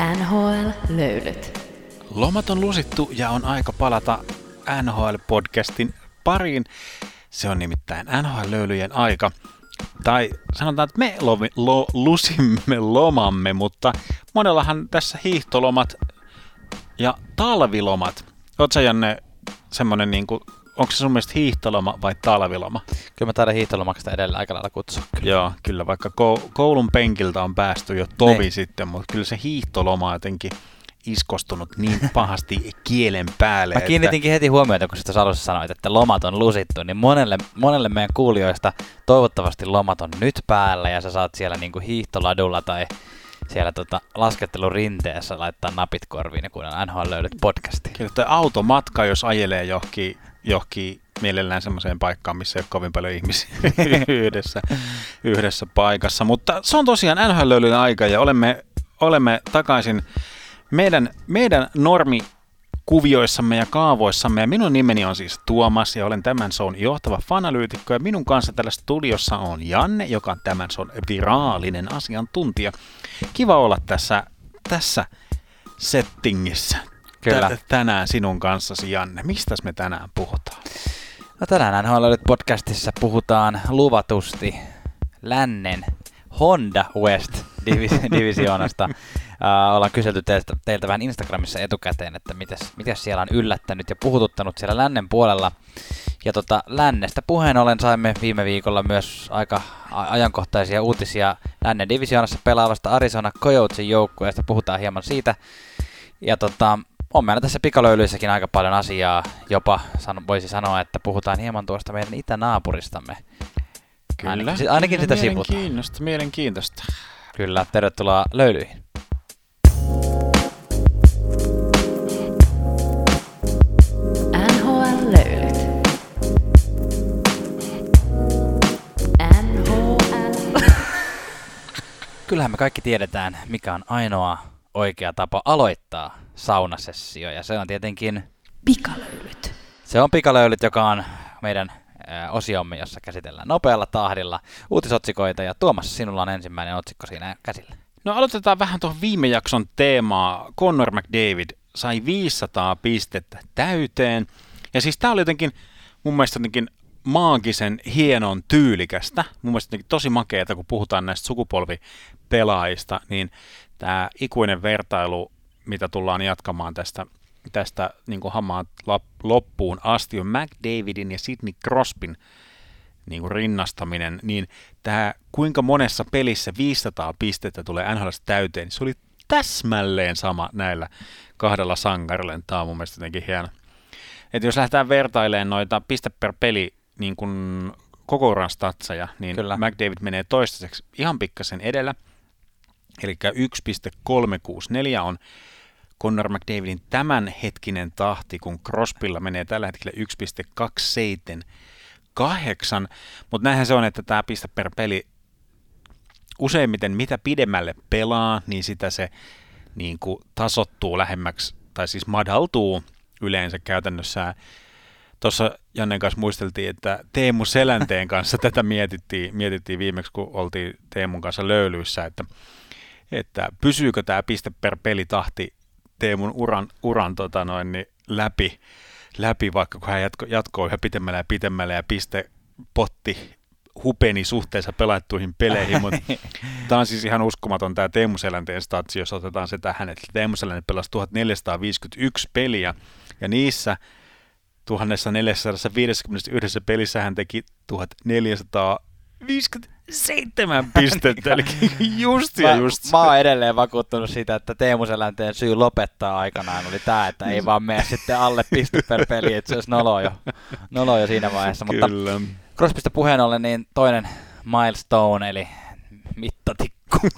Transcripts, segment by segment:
NHL-löylyt. Lomat on lusittu ja on aika palata NHL-podcastin pariin. Se on nimittäin NHL-löylyjen aika. Tai sanotaan, että me lovi, lo, lusimme lomamme, mutta monellahan tässä hiihtolomat ja talvilomat. Oletko Janne semmoinen, niin kuin, onko se sun mielestä hiihtoloma vai talviloma? Kyllä mä taidan hiihtolomaksi edellä aika lailla kutsua. Kyllä. Joo, kyllä vaikka kou- koulun penkiltä on päästy jo tovi Niin. sitten, mutta kyllä se hiihtoloma on jotenkin iskostunut niin pahasti kielen päälle. Mä kiinnitinkin heti huomiota, kun tuossa alussa sanoit, että lomat on lusittu, niin monelle, monelle meidän kuulijoista toivottavasti lomat on nyt päällä ja sä saat siellä niinku hiihtoladulla tai siellä tota laskettelurinteessä laittaa napit korviin ja kuunnella NHL löydät podcastia. Kyllä toi automatka, jos ajelee johonkin, johonkin mielellään semmoiseen paikkaan, missä ei ole kovin paljon ihmisiä yhdessä, yhdessä paikassa. Mutta se on tosiaan NHL aika ja olemme, olemme takaisin meidän, meidän normi kuvioissamme ja kaavoissamme. Ja minun nimeni on siis Tuomas ja olen tämän shown johtava fanalyytikko. Ja minun kanssa tällä studiossa on Janne, joka on tämän shown viraalinen asiantuntija. Kiva olla tässä, tässä settingissä. Kyllä. Tä- tänään sinun kanssasi, Janne. Mistäs me tänään puhutaan? No tänään NHL podcastissa puhutaan luvatusti lännen Honda West divis- divisioonasta. Uh, ollaan kyselty teiltä, teiltä vähän Instagramissa etukäteen, että mitäs, mitäs siellä on yllättänyt ja puhututtanut siellä lännen puolella. Ja tota, lännestä puheen ollen saimme viime viikolla myös aika ajankohtaisia uutisia lännen divisioonassa pelaavasta Arizona Coyotesin joukkueesta. Puhutaan hieman siitä. Ja tota, on meillä tässä pikalöylyissäkin aika paljon asiaa. Jopa san, voisi sanoa, että puhutaan hieman tuosta meidän itänaapuristamme. Ainakin, si- ainakin sitä sivutaan. Mielenkiintoista, mielenkiintoista. Kyllä, tervetuloa löylyihin. NHL. Kyllähän me kaikki tiedetään, mikä on ainoa oikea tapa aloittaa saunasessio, ja se on tietenkin Pikalöylyt. se on pikalöylyt, joka on meidän osiomme, jossa käsitellään nopealla tahdilla uutisotsikoita, ja Tuomas, sinulla on ensimmäinen otsikko siinä käsillä. No aloitetaan vähän tuohon viime jakson teemaa. Connor McDavid sai 500 pistettä täyteen. Ja siis tää oli jotenkin mun mielestä jotenkin maagisen hienon tyylikästä. Mun mielestä jotenkin tosi makeeta, kun puhutaan näistä sukupolvipelaajista, niin tämä ikuinen vertailu, mitä tullaan jatkamaan tästä, tästä niin hamaan lap- loppuun asti, on McDavidin ja Sidney Crosbyn niin kuin rinnastaminen, niin tämä kuinka monessa pelissä 500 pistettä tulee NHL täyteen, niin se oli täsmälleen sama näillä kahdella sankarilla. Tämä on mun mielestä jotenkin hieno. Et jos lähdetään vertailemaan noita piste per peli niin kuin koko uran statseja, niin. Kyllä. McDavid menee toistaiseksi ihan pikkasen edellä. Eli 1,364 on Connor McDavidin tämänhetkinen tahti, kun Crosbylla menee tällä hetkellä 1,278, mutta näinhän se on, että tämä piste per peli useimmiten mitä pidemmälle pelaa, niin sitä se niin kuin tasottuu lähemmäksi, tai siis madaltuu yleensä käytännössä. Tuossa Jannen kanssa muisteltiin, että Teemu Selänteen kanssa tätä mietittiin, mietittiin viimeksi, kun oltiin Teemun kanssa löylyissä, että, että pysyykö tämä piste per pelitahti Teemun uran, uran tota noin, niin läpi, läpi, vaikka kun hän jatko, jatkoi yhä pitemmälle ja pitemmälle ja piste potti hupeni suhteessa pelattuihin peleihin, mutta tämä on siis ihan uskomaton tämä Teemu Selänteen statsi, jos otetaan se tähän, että Teemu Selänne pelasi 1451 peliä ja niissä 1451 pelissä hän teki 1457 pistettä, eli just ja just. Mä, mä oon edelleen vakuuttunut siitä, että Teemu Selänteen syy lopettaa aikanaan oli tämä, että ei vaan mene sitten alle piste per peli, että se olisi nolo jo, nolo jo siinä vaiheessa. Mutta Kyllä. Crosbysta puheen ollen, niin toinen milestone, eli mittatikku.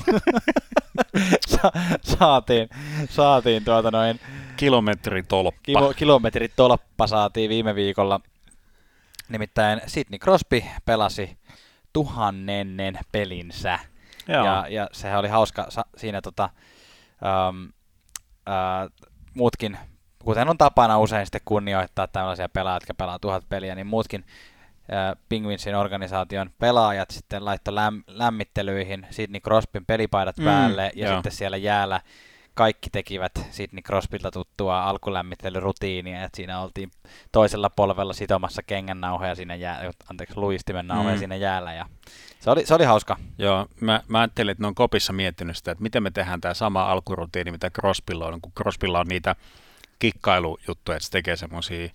Sa- saatiin, saatiin tuota noin Kilometritolppa. kilo, kilometritolppa saatiin viime viikolla. Nimittäin Sidney Crosby pelasi tuhannennen pelinsä. Joo. Ja, ja sehän oli hauska siinä tota, ähm, äh, muutkin, kuten on tapana usein sitten kunnioittaa tällaisia pelaajia, jotka pelaa tuhat peliä, niin muutkin äh, Penguinsin organisaation pelaajat sitten laittoi läm- lämmittelyihin Sidney Crosbyn pelipaidat Mm, päälle ja joo. sitten siellä jäällä kaikki tekivät Sidney Crosbylta tuttua alkulämmittelyrutiinia, että siinä oltiin toisella polvella sitomassa kengännauhoja siinä jää, anteeksi, luistimen nauhoja mm. siinä jäällä ja se oli, se oli hauska. Joo, mä, mä ajattelin, että ne on kopissa miettinyt sitä, että miten me tehdään tämä sama alkurutiini, mitä Crosbylla on, kun Crosbylla on niitä kikkailujuttuja, että se tekee semmoisia,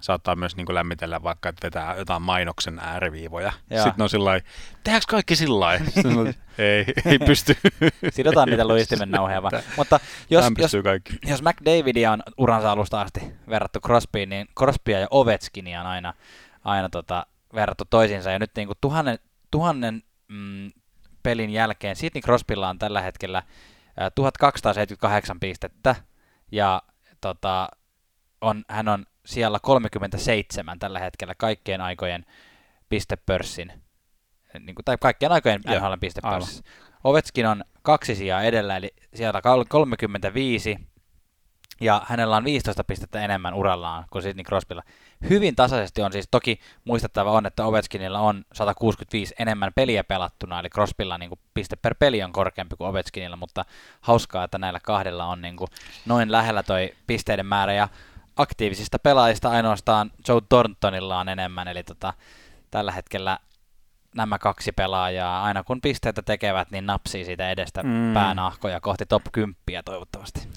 saattaa myös niin kuin lämmitellä vaikka, että vetää jotain mainoksen ääriviivoja. Joo. Sitten on sillä tehdäänkö kaikki sillä lailla? ei, ei pysty. Sidotaan niitä luistimen nauheja vaan. Mutta jos, jos, jos McDavidia on uransa alusta asti verrattu Crosbyin, niin Crosbya ja Ovechkinia on aina, aina tota, verrattu toisiinsa. Ja nyt niin kuin tuhannen, tuhannen mm, pelin jälkeen Sidney Crosbylla on tällä hetkellä äh, 1278 pistettä, ja tota, on, hän on siellä 37 tällä hetkellä kaikkien aikojen pistepörssin, niin kuin, tai kaikkien aikojen NHL pistepörssissä. Ovetskin on kaksi sijaa edellä, eli siellä 35, ja hänellä on 15 pistettä enemmän urallaan kuin Sidney Crosbylla. Hyvin tasaisesti on siis, toki muistettava on, että Ovechkinilla on 165 enemmän peliä pelattuna, eli Crosbylla niin kuin piste per peli on korkeampi kuin Ovechkinilla, mutta hauskaa, että näillä kahdella on niin kuin noin lähellä toi pisteiden määrä, ja aktiivisista pelaajista ainoastaan Joe Thorntonilla on enemmän, eli tota, tällä hetkellä nämä kaksi pelaajaa, aina kun pisteitä tekevät, niin napsii siitä edestä mm. päänahkoja kohti top 10 toivottavasti.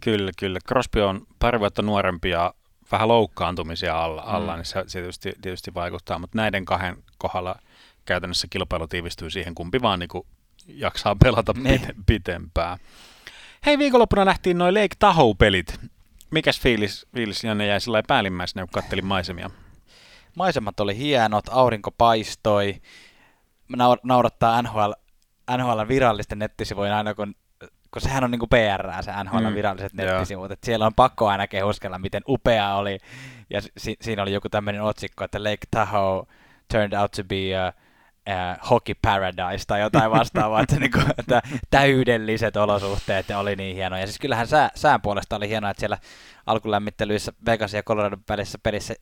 Kyllä, kyllä. Crosby on pari vuotta nuorempi ja vähän loukkaantumisia alla, alla mm. niin se, se tietysti, tietysti vaikuttaa, mutta näiden kahden kohdalla käytännössä kilpailu tiivistyy siihen, kumpi vaan niin kuin jaksaa pelata ne. pite, pitempään. Hei, viikonloppuna nähtiin noin Lake Tahoe-pelit. Mikäs fiilis, fiilis Janne jäi sillä päällimmäisenä, kun kattelin maisemia? Maisemat oli hienot, aurinko paistoi. Naurattaa NHL, NHL virallisten nettisivujen aina, kun kun sehän on niinku PR, se NHL mm, viralliset nettisivut, että siellä on pakko aina kehuskella, miten upea oli, ja si- siinä oli joku tämmöinen otsikko, että Lake Tahoe turned out to be a, a hockey paradise tai jotain vastaavaa, että, niinku, että täydelliset olosuhteet oli niin hienoja. Ja siis kyllähän sää, sään puolesta oli hienoa, että siellä alkulämmittelyissä Vegas ja Colorado välissä pelissä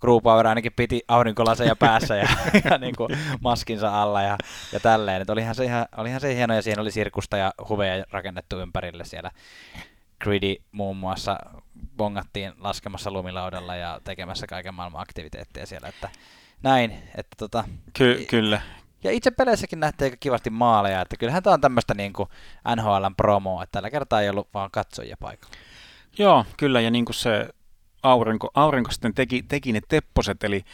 Grubauer ainakin piti aurinkolaseja päässä ja, ja niin kuin maskinsa alla ja, ja tälleen. Et olihan, se ihan, olihan se hieno ja siihen oli sirkusta ja huveja rakennettu ympärille siellä. Greedy muun muassa bongattiin laskemassa lumilaudalla ja tekemässä kaiken maailman aktiviteetteja siellä. Että näin, että tota, Ky- kyllä. Ja itse peleissäkin nähtiin aika kivasti maaleja, että kyllähän tämä on tämmöistä niin kuin NHLn promoa, että tällä kertaa ei ollut vaan katsojia paikalla. Joo, kyllä, ja niin kuin se aurinko, aurinko sitten teki, teki ne tepposet, eli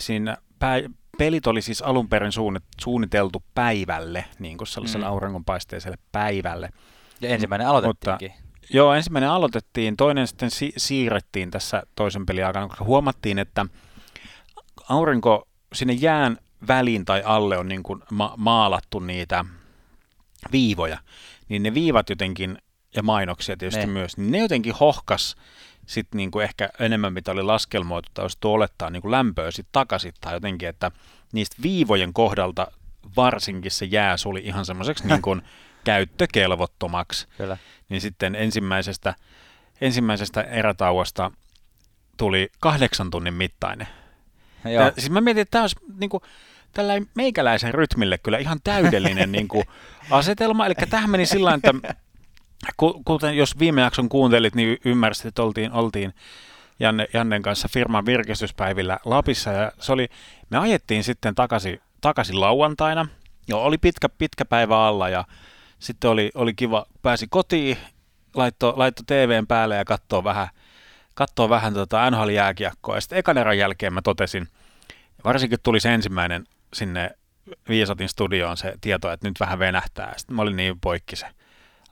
siinä pää, pelit oli siis alun perin suunniteltu päivälle, niin kuin sellaiselle mm. auringonpaisteiselle päivälle. Ja ensimmäinen aloitettiinkin. Mutta, joo, ensimmäinen aloitettiin, toinen sitten si- siirrettiin tässä toisen pelin aikana, koska huomattiin, että aurinko sinne jään väliin tai alle on niin kuin ma- maalattu niitä viivoja, niin ne viivat jotenkin, ja mainoksia tietysti ne. myös, niin ne jotenkin hohkas sitten niin kuin ehkä enemmän mitä oli laskelmoitu tai olisi olettaa niin kuin lämpöä sitten takaisin tai jotenkin, että niistä viivojen kohdalta varsinkin se jää suli ihan semmoiseksi niin kuin käyttökelvottomaksi. Kyllä. Niin sitten ensimmäisestä, ensimmäisestä erätauosta tuli kahdeksan tunnin mittainen. Joo. Ja, siis mä mietin, että tämä olisi niin kuin, tällä meikäläisen rytmille kyllä ihan täydellinen niin kuin, asetelma. Eli tähän meni sillä että kuten jos viime jakson kuuntelit, niin ymmärsit, että oltiin, oltiin Janne, Jannen kanssa firman virkistyspäivillä Lapissa ja se oli, me ajettiin sitten takaisin, takaisin lauantaina. Jo, oli pitkä, pitkä päivä alla ja sitten oli, oli kiva, pääsi kotiin, laittoi laitto TVn päälle ja katsoo vähän, katsoo vähän tota NHL-jääkiekkoa. Ja sitten ekan erän jälkeen mä totesin, varsinkin tuli se ensimmäinen sinne Viisatin studioon se tieto, että nyt vähän venähtää. Sitten mä olin niin poikki se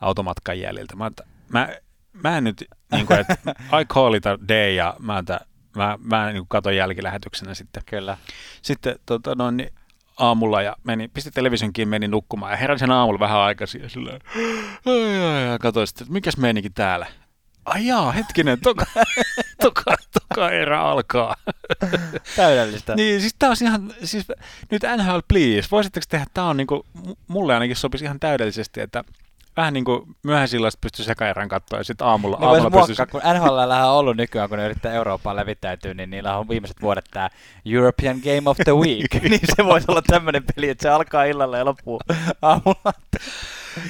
automatkan jäljiltä. Mä, mä, mä en nyt, niin kuin, että I call it a day ja mä, että, mä, mä niin katon jälkilähetyksenä sitten. Kyllä. Sitten tota, noin, niin aamulla ja meni, pisti television kiinni, meni nukkumaan ja heräsin aamulla vähän aikaisin ja sillä ai, katsoin sitten, että mikäs meininki täällä. Ai jaa, hetkinen, toka, toka, toka erä alkaa. Täydellistä. niin, siis tää on ihan, siis nyt NHL Please, voisitteko tehdä, tää on niinku, mulle ainakin sopisi ihan täydellisesti, että vähän niin kuin myöhäisillasta pystyy sekaerän katsoa ja sitten aamulla, niin aamulla pystyy... kun NHL on ollut nykyään, kun ne yrittää Eurooppaan levittäytyä, niin niillä on viimeiset vuodet tämä European Game of the Week, niin se voisi olla tämmöinen peli, että se alkaa illalla ja loppuu aamulla.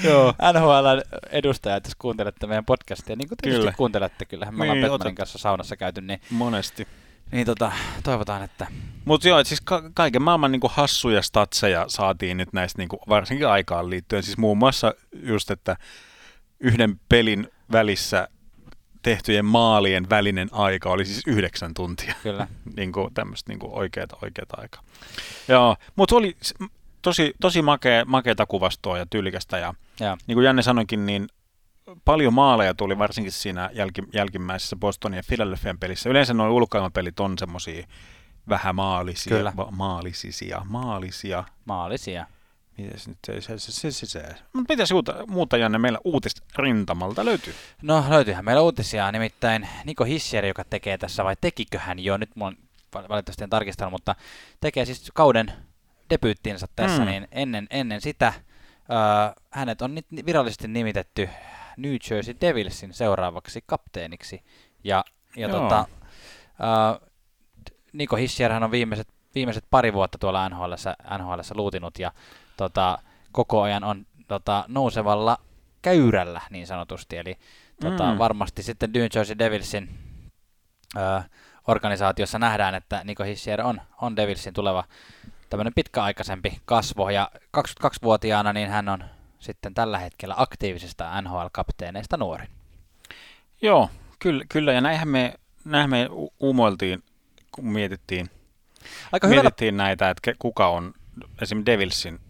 Joo. NHL-edustajat, jos kuuntelette meidän podcastia, niin kuin tietysti Kyllä. kuuntelette, kyllähän me Niin, ollaan Batmanin otat- kanssa saunassa käyty, niin, Monesti. Niin tota, toivotaan, että Mutta joo, et siis ka- kaiken maailman niinku hassuja statseja saatiin nyt näistä niinku, varsinkin aikaan liittyen. Siis muun muassa just, että yhden pelin välissä tehtyjen maalien välinen aika oli siis yhdeksän tuntia. kyllä. niinku tämmöistä niinku oikeata, oikeata aikaa. Joo, mutta oli tosi, tosi makea, makeata kuvastoa ja tyylikästä. Ja Ja, niin kuin Janne sanoikin, niin paljon maaleja tuli varsinkin siinä jälki, jälkimmäisessä Bostonin ja Philadelphian pelissä. Yleensä nuo ulkoilmapelit on semmosia vähän maalisia, Kyllä. va- maalisisia, maalisia. maalisia. Mites nyt se, se, se, se, se, se. Mutta mitäs muuta, muuta Janne meillä uutista rintamalta löytyy? No löytyyhän meillä uutisia, nimittäin Niko Hissier, joka tekee tässä, vai tekikö hän jo, nyt mulla on val- valitettavasti en tarkistanut, mutta tekee siis kauden debyyttinsä tässä, Mm. niin ennen, ennen sitä öö, hänet on nyt virallisesti nimitetty New Jersey Devilsin seuraavaksi kapteeniksi. Ja, ja Joo. tota, öö, Niko Hissierhän on viimeiset, viimeiset pari vuotta tuolla NHLssä, NHLssä luutinut ja tota, koko ajan on tota, nousevalla käyrällä niin sanotusti. Eli tota, Mm. varmasti sitten New Jersey Devilsin ö, organisaatiossa nähdään, että Niko Hissier on, on Devilsin tuleva tämmöinen pitkäaikaisempi kasvo. Ja 22-vuotiaana niin hän on sitten tällä hetkellä aktiivisista NHL-kapteeneista nuorin. Joo, kyllä, kyllä ja näinhän me, näinhän me u- uumoiltiin, kun mietittiin, Aika hyvällä, mietittiin näitä, että kuka on esimerkiksi Devilsin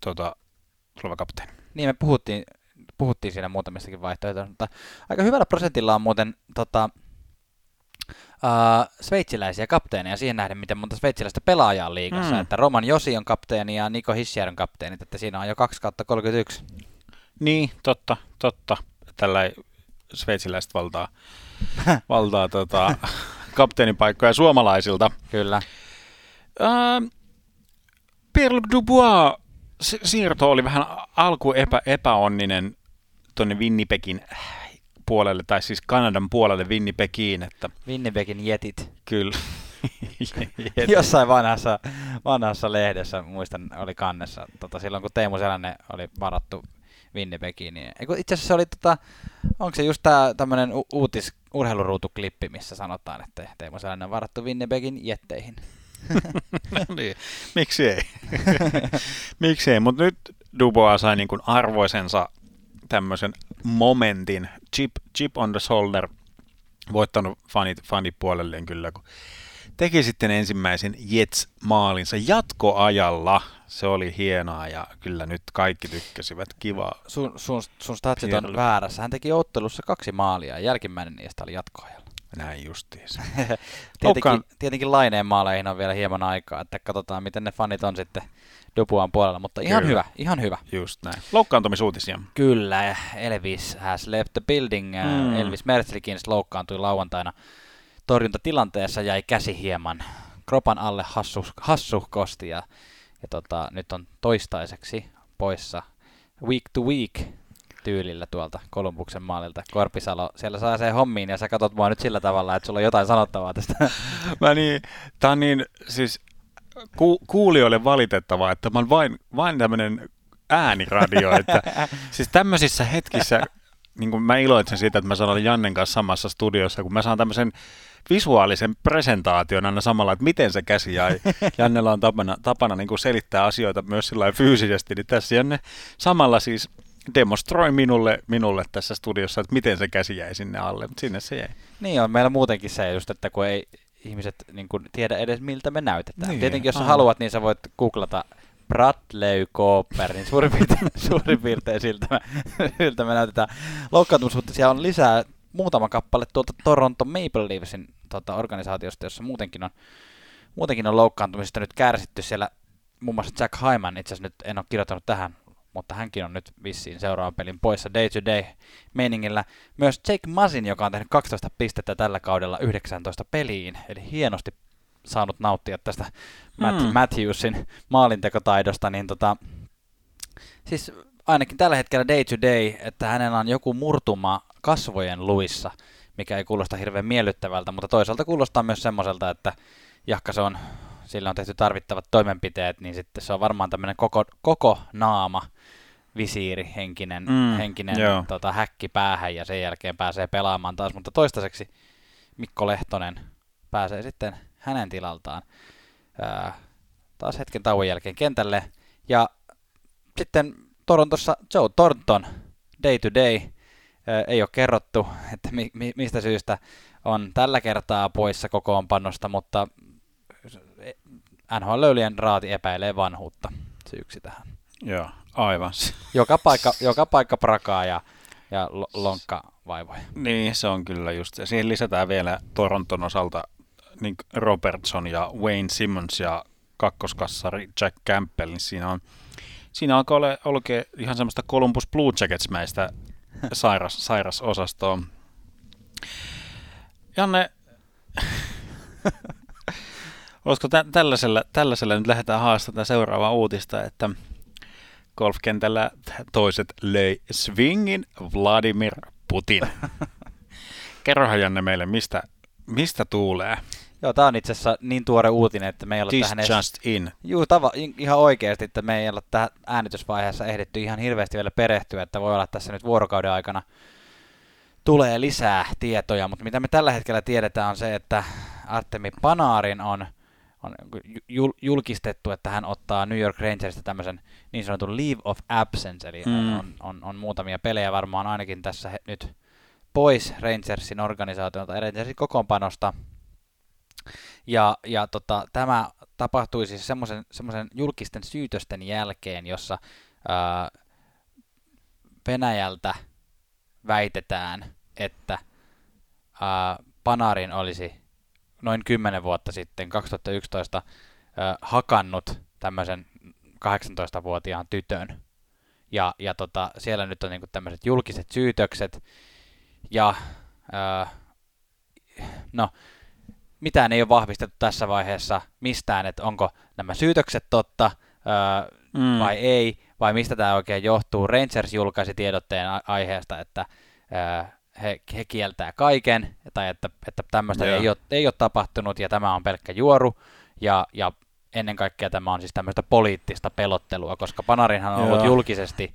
tota, tuleva kapteeni. niin me puhuttiin, puhuttiin siinä muutamistakin vaihtoehtoista, mutta aika hyvällä prosentilla on muuten tota, Uh, sveitsiläisiä kapteeneja siihen nähden, miten monta sveitsiläistä pelaajaa on liigassa. Mm. Että Roman Josi on kapteeni ja Niko Hissier on kapteeni, että siinä on jo 2 kautta 31. Niin, totta, totta. Tällä sveitsiläiset valtaa, valtaa tota, kapteenipaikkoja suomalaisilta. Kyllä. Ää, Pierre Dubois si- siirto oli vähän alku epä, epäonninen tuonne Winnipegin puolelle, tai siis Kanadan puolelle Winnipegiin, että Winnipegin jetit. kyllä. Jossain vanhassa, vanhassa lehdessä, muistan, oli kannessa, tota, silloin kun Teemu Selänne oli varattu Winnipegiin. Niin, itse asiassa se oli, tota, onko se just tämä tämmöinen u- uutis urheiluruutuklippi, missä sanotaan, että Teemu Selänne on varattu Winnipegin jetteihin. niin, miksi ei? miksi ei, mutta nyt Dubois sai niin kuin arvoisensa tämmöisen momentin, chip, chip on the shoulder, voittanut fanit, fanit puolelleen kyllä, kun teki sitten ensimmäisen Jets-maalinsa jatkoajalla. Se oli hienoa ja kyllä nyt kaikki tykkäsivät. Kiva. Sun, sun, sun statsit on väärässä. Hän teki ottelussa kaksi maalia ja jälkimmäinen niistä oli jatkoajalla. Näin justiinsa. tietenkin, Loukkaan- tietenkin laineen maaleihin on vielä hieman aikaa, että katsotaan miten ne fanit on sitten Dupuan puolella, mutta ihan Kyllä. hyvä, ihan hyvä. Just näin. Loukkaantumisuutisia. Kyllä, Elvis has left the building. Mm. Elvis Mertzlikin loukkaantui lauantaina torjuntatilanteessa, jäi käsi hieman kropan alle hassu, hassuhkosti ja, ja tota, nyt on toistaiseksi poissa week to week tyylillä tuolta Kolumbuksen maalilta. Korpisalo, siellä saa se hommiin ja sä katot mua nyt sillä tavalla, että sulla on jotain sanottavaa tästä. Mä niin, tää on niin, siis ku, kuulijoille valitettavaa, että mä oon vain, vain tämmönen ääniradio, että siis tämmöisissä hetkissä, niin kuin mä iloitsen siitä, että mä saan olla Jannen kanssa samassa studiossa, kun mä saan tämmöisen visuaalisen presentaation aina samalla, että miten se käsi jäi. Jannella on tapana, tapana niin kuin selittää asioita myös sillä fyysisesti, niin tässä Janne samalla siis demonstroi minulle, minulle tässä studiossa, että miten se käsi jäi sinne alle, mutta sinne se jäi. Niin on meillä muutenkin se just, että kun ei ihmiset niin kuin tiedä edes miltä me näytetään. Niin, Tietenkin jos sä haluat, niin sä voit googlata Bradley Cooper, niin suurin piirtein, suurin piirtein siltä, me, siltä me näytetään. Loukkaantumissuhteisia on lisää muutama kappale tuolta Toronto Maple Leafsin tota, organisaatiosta, jossa muutenkin on, muutenkin on loukkaantumisesta nyt kärsitty siellä. Muun muassa Jack Hyman, itse asiassa nyt en ole kirjoittanut tähän, mutta hänkin on nyt vissiin seuraavan pelin poissa day-to-day meiningillä. Myös Jake Masin, joka on tehnyt 12 pistettä tällä kaudella 19 peliin, eli hienosti saanut nauttia tästä Matt, Mm. Matthewsin maalintekotaidosta, niin tota, siis ainakin tällä hetkellä day to day, että hänellä on joku murtuma kasvojen luissa, mikä ei kuulosta hirveän miellyttävältä, mutta toisaalta kuulostaa myös semmoiselta, että jahka se on, sillä on tehty tarvittavat toimenpiteet, niin sitten se on varmaan tämmöinen koko, koko naama visiiri, henkinen, Mm, henkinen joo. tota, häkki päähän ja sen jälkeen pääsee pelaamaan taas, mutta toistaiseksi Mikko Lehtonen pääsee sitten hänen tilaltaan ää, taas hetken tauon jälkeen kentälle. Ja sitten Torontossa Joe Thornton, day to day, ää, ei ole kerrottu, että mi- mi- mistä syystä on tällä kertaa poissa kokoonpanosta, mutta NHL-löylien raati epäilee vanhuutta syyksi tähän. Joo, aivan. Joka paikka, joka paikka prakaa ja, ja lo- lonkka vaivoja. Niin, se on kyllä just se. Siihen lisätään vielä Toronton osalta niin Robertson ja Wayne Simmons ja kakkoskassari Jack Campbell, niin siinä on siinä alkaa olla oikein ihan semmoista Columbus Blue Jackets-mäistä sairas, sairasosastoa. Janne, olisiko tä- tällaisella, tällaisella nyt lähdetään haastamaan seuraavaa uutista, että golfkentällä toiset löi swingin Vladimir Putin. Kerrohan Janne meille, mistä, mistä tuulee? Joo, tää on itse asiassa niin tuore uutinen, että me ei olla This tähän edes... just in. Juu, tava, ihan oikeasti, että me ei olla tähän äänitysvaiheessa ehditty ihan hirveästi vielä perehtyä, että voi olla että tässä nyt vuorokauden aikana tulee lisää tietoja, mutta mitä me tällä hetkellä tiedetään on se, että Artemi Panarin on, on jul- julkistettu, että hän ottaa New York Rangersista tämmöisen niin sanotun leave of absence, eli Mm. on, on, on muutamia pelejä varmaan ainakin tässä he, nyt pois Rangersin organisaatiolta, Rangersin kokoonpanosta, ja, ja tota, tämä tapahtui siis semmoisen, semmoisen julkisten syytösten jälkeen, jossa ää, Venäjältä väitetään, että ää, Panarin olisi noin 10 vuotta sitten, 2011, ää, hakannut tämmöisen 18-vuotiaan tytön. Ja, ja tota, siellä nyt on niinku tämmöiset julkiset syytökset. Ja ää, no, mitään ei ole vahvistettu tässä vaiheessa mistään, että onko nämä syytökset totta ää, Mm. vai ei, vai mistä tämä oikein johtuu. Rangers julkaisi tiedotteen aiheesta, että ää, he, he kieltää kaiken, tai että, että tämmöistä Joo. ei ole, ei ole tapahtunut, ja tämä on pelkkä juoru, ja, ja ennen kaikkea tämä on siis tämmöistä poliittista pelottelua, koska Panarinhan on ollut Joo. julkisesti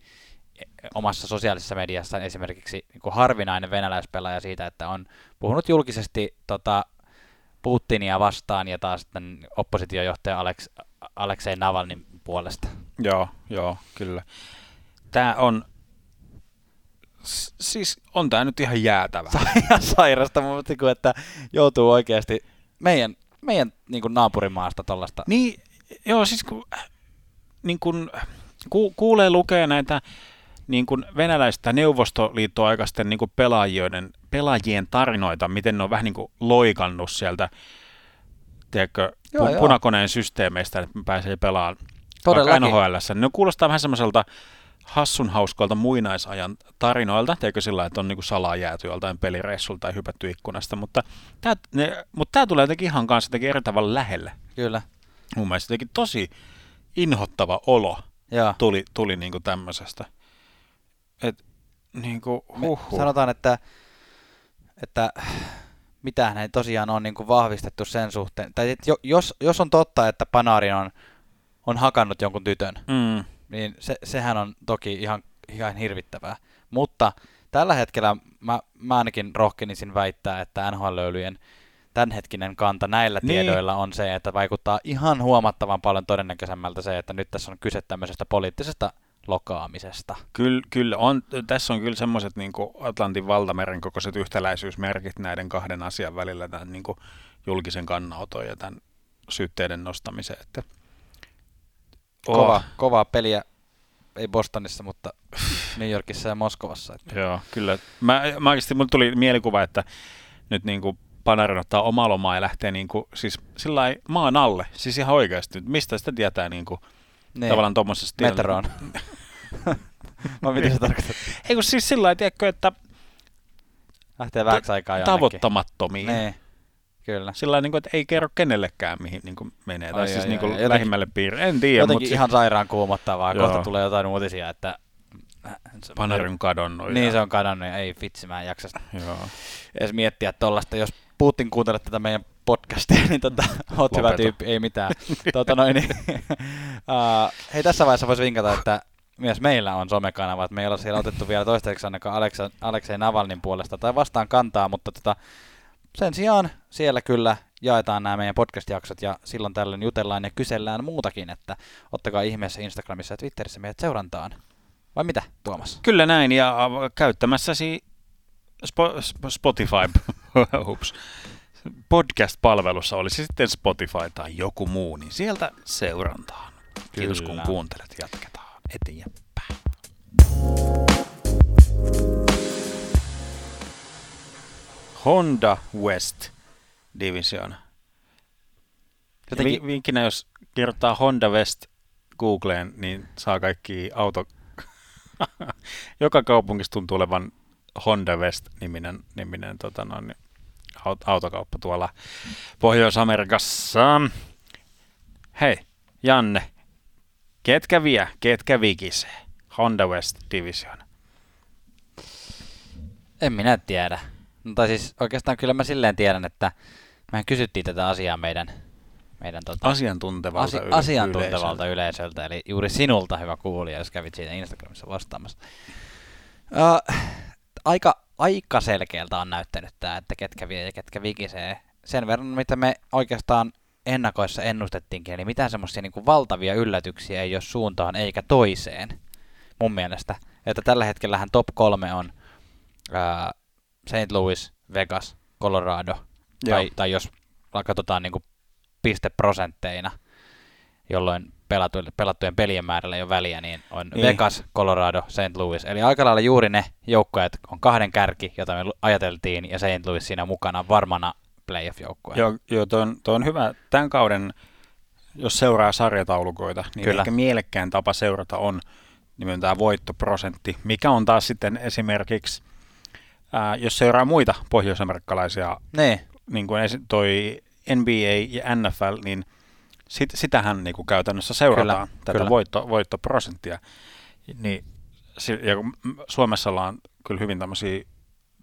omassa sosiaalisessa mediassa esimerkiksi niin kuin harvinainen venäläispelaaja siitä, että on puhunut julkisesti tota, Putinia vastaan ja taas sitten oppositiojohtaja Alex, Aleksei Navalnin puolesta. Joo, joo, kyllä. Tämä on, siis on tämä nyt ihan jäätävä. Ihan sairasta, mutta niin kuin, että joutuu oikeasti meidän, meidän niin kuin naapurimaasta tuollaista. Niin, joo, siis kun, niin kun, ku, kuulee lukee näitä niin kun venäläistä neuvostoliittoaikaisten niin kun pelaajien, pelaajien tarinoita, miten ne on vähän niin kuin loikannut sieltä tiedätkö, Joo, pu- joo. punakoneen systeemeistä, että pääsee pelaamaan Todellakin. NHLssä. Ne kuulostaa vähän semmoiselta hassun hauskalta muinaisajan tarinoilta, teikö sillä että on niinku salaa jääty joltain pelireissulta tai hypätty ikkunasta, mutta tämä, ne, mutta tämä tulee jotenkin ihan kanssa jotenkin eri tavalla lähelle. Kyllä. Mun mielestä jotenkin tosi inhottava olo Joo. tuli, tuli niinku tämmöisestä. Et, niinku, Me sanotaan, että, että mitään ei tosiaan ole niin kuin vahvistettu sen suhteen. Tai et jos, jos on totta, että Panarin on, on hakannut jonkun tytön, Mm, niin se, sehän on toki ihan, ihan hirvittävää. Mutta tällä hetkellä mä, mä ainakin rohkenisin väittää, että NHL-löylyjen tämänhetkinen kanta näillä Niin. niin. tiedoilla on se, että vaikuttaa ihan huomattavan paljon todennäköisemmältä se, että nyt tässä on kyse tämmöisestä poliittisesta lokaamisesta. Kyllä, kyllä on, tässä on kyllä semmoiset niin Atlantin valtameren kokoiset yhtäläisyysmerkit näiden kahden asian välillä, tämän niin julkisen kannanoton ja tämän syytteiden nostamiseen. Että, Kova, kovaa peliä, ei Bostonissa, mutta New Yorkissa ja Moskovassa. Että. Joo, kyllä. Mä, mä oikeasti, mulle tuli mielikuva, että nyt niin kuin Panarin ottaa oma lomaa ja lähtee niin kuin, siis sillä maan alle. Siis ihan oikeasti. Mistä sitä tietää niin kuin, Niin. tavallaan tuommoisessa Metroon. Vai mitä se tarkoittaa? Ei kun siis sillä lailla, tiedätkö, että Lähtee vähäksi aikaa jonnekin. tavoittamattomiin. Niin, kyllä. Sillä niin kuin, että ei kerro kenellekään, mihin niin kuin menee. Tai Ai, siis ai, niin kuin ai. Lähimmälle piiriin. En tiedä, Jotenkin mutta ihan sairaan kuumottavaa. Joo. Kohta tulee jotain uutisia, että... Panarin on kadonnut. Niin ja- se on kadonnut ja ei vitsi, mä en jaksa Joo. edes miettiä tollasta. Jos Putin kuuntelet tätä meidän podcastia, niin tota, oot hyvä Lopeta. tyyppi, ei mitään. tota noin, niin, uh, hei, tässä vaiheessa voisi vinkata, että myös meillä on somekanava, että me ei olla siellä otettu vielä toistaiseksi ainakaan Aleksa, Aleksei Navalnin puolesta tai vastaan kantaa, mutta tota, sen sijaan siellä kyllä jaetaan nämä meidän podcast-jaksot ja silloin tällöin jutellaan ja kysellään muutakin, että ottakaa ihmeessä Instagramissa ja Twitterissä meidät seurantaan. Vai mitä, Tuomas? Kyllä näin, ja käyttämässäsi Sp- Spotify Ups. podcast-palvelussa, olisi sitten Spotify tai joku muu, niin sieltä seurantaan. Kiitos kun Kyllä. kuuntelet, jatketaan eteenpäin. Honda West Division. Jotenkin- Vi- vinkkinä, jos kirjoittaa Honda West Googleen, niin saa kaikki auto... Joka kaupungissa tuntuu olevan Honda West-niminen niminen, tota noin, aut- autokauppa tuolla Pohjois-Amerikassa. Hei, Janne, ketkä vie, ketkä vikisee? Honda West Division. En minä tiedä. No, tai siis oikeastaan kyllä mä silleen tiedän, että mehän kysyttiin tätä asiaa meidän, meidän tota, Asiantuntevalta, asi- asiantuntevalta yleisöltä. yleisöltä, eli juuri sinulta, hyvä kuulija, jos kävit siinä Instagramissa vastaamassa. Uh, aika, aika selkeältä on näyttänyt tämä, että ketkä vie ja ketkä vikisee. Sen verran, mitä me oikeastaan ennakoissa ennustettiinkin, eli mitään semmoisia niin valtavia yllätyksiä ei ole suuntaan eikä toiseen, mun mielestä. Että tällä hetkellähän top kolme on uh, St. Louis, Vegas, Colorado, tai, Joo. tai jos katsotaan niin pisteprosentteina, jolloin pelattujen, pelattujen pelien määrällä ei ole väliä, niin on Niin. Vegas, Colorado, St. Louis. Eli aika lailla juuri ne joukkueet on kahden kärki, jota me ajateltiin, ja St. Louis siinä mukana varmana playoff-joukkueena. Joo, joo toi, on, toi on hyvä. Tämän kauden, jos seuraa sarjataulukoita, niin Kyllä. ehkä mielekkään tapa seurata on nimenomaan tämä voittoprosentti, mikä on taas sitten esimerkiksi, ää, jos seuraa muita pohjoisamerikkalaisia, Niin, niin kuin toi NBA ja NFL, niin sit, sitähän niin kuin käytännössä seurataan, Kyllä, tätä kyllä. Voitto, voittoprosenttia. Niin, ja Suomessa ollaan kyllä hyvin tämmöisiä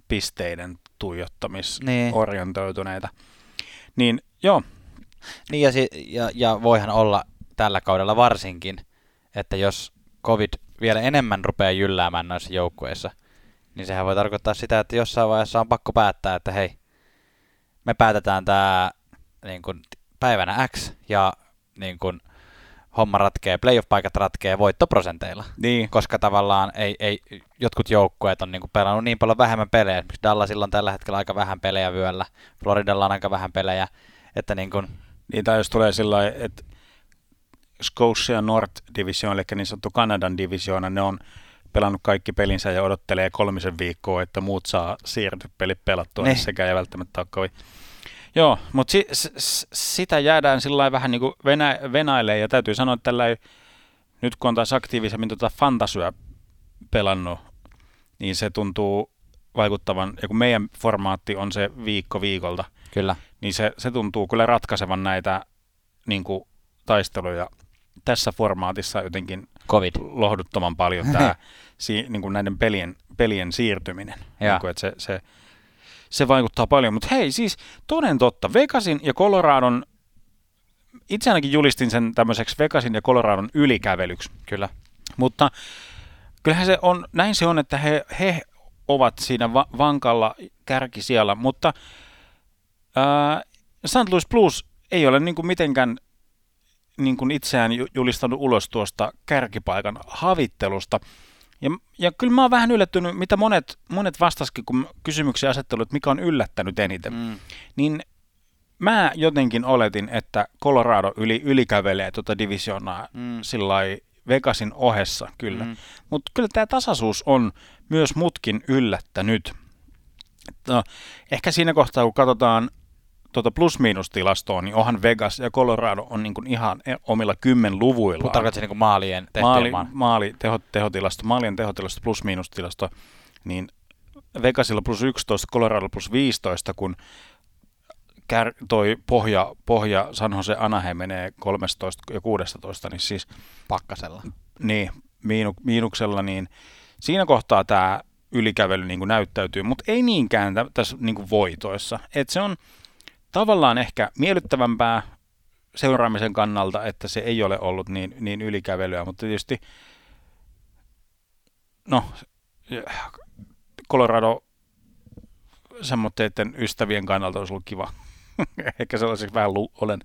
pisteiden tuijottamisorientoituneita, niin joo, niin ja, si- ja, ja voihan olla tällä kaudella varsinkin, että jos COVID vielä enemmän rupeaa jylläämään noissa joukkueissa, niin sehän voi tarkoittaa sitä, että jossain vaiheessa on pakko päättää, että hei, me päätetään tämä niin kun, päivänä X ja niin kun, homma ratkee, playoff-paikat ratkee voittoprosenteilla. niin, Koska tavallaan ei, ei, jotkut joukkueet on niin pelannut niin paljon vähemmän pelejä. Esimerkiksi Dallasilla on tällä hetkellä aika vähän pelejä vyöllä, Floridalla on aika vähän pelejä, että niin kun, niin tai jos tulee sillä että Scotia North Division, eli niin sanottu Kanadan divisioona, ne on pelannut kaikki pelinsä ja odottelee kolmisen viikkoa, että muut saa siirtyä pelit pelattua, niin Niin. sekään ei välttämättä ole kovin. Joo, mutta si, s, sitä jäädään sillä vähän niin kuin venä, venailee, ja täytyy sanoa, että tällä ei, nyt kun on taas aktiivisemmin tuota fantasyä pelannut, niin se tuntuu vaikuttavan, ja kun meidän formaatti on se viikko viikolta, kyllä. niin se, se tuntuu kyllä ratkaisevan näitä niin kuin, taisteluja tässä formaatissa jotenkin COVID. lohduttoman paljon tämä si, niin kuin näiden pelien, pelien siirtyminen. Niin kuin, että se, se, se vaikuttaa paljon. Mutta hei, siis toden totta, Vegasin ja Coloradon, itse ainakin julistin sen tämmöiseksi Vegasin ja Coloradon ylikävelyksi. Kyllä. Mutta kyllähän se on, näin se on, että he, he ovat siinä va- vankalla kärki siellä, mutta ää, St. Louis Blues ei ole niin kuin mitenkään niin kuin itseään ju- julistanut ulos tuosta kärkipaikan havittelusta. Ja, ja kyllä mä oon vähän yllättynyt, mitä monet, monet vastasikin, kun kysymyksiä asettelu, että mikä on yllättänyt eniten. Mm. Niin mä jotenkin oletin, että Colorado yli, ylikävelee tuota divisionaa Mm. sillä Vegasin ohessa kyllä. Mm. Mutta kyllä tämä tasaisuus on myös mutkin yllättänyt. No, ehkä siinä kohtaa, kun katsotaan tuota plus-miinus-tilastoa, niin onhan Vegas ja Colorado on niin kuin ihan e- omilla kymmenluvuilla. Tarkoitatko niin maalien tehtyjen maali, maali teho, tehotilasto, maalien tehotilasto plus-miinustilasto, niin Vegasilla plus 11, Colorado plus 15, kun kär, toi pohja, pohja San Jose Anaheim menee 13 ja 16, niin siis Pakkasella. niin, miinu, miinuksella, niin siinä kohtaa tämä ylikävely niin kuin näyttäytyy, mutta ei niinkään tä- tässä niin kuin voitoissa. Et se on tavallaan ehkä miellyttävämpää seuraamisen kannalta, että se ei ole ollut niin, niin ylikävelyä, mutta tietysti no, Colorado semmoitteiden ystävien kannalta olisi ollut kiva. Ehkä sellaiseksi vähän lu- olen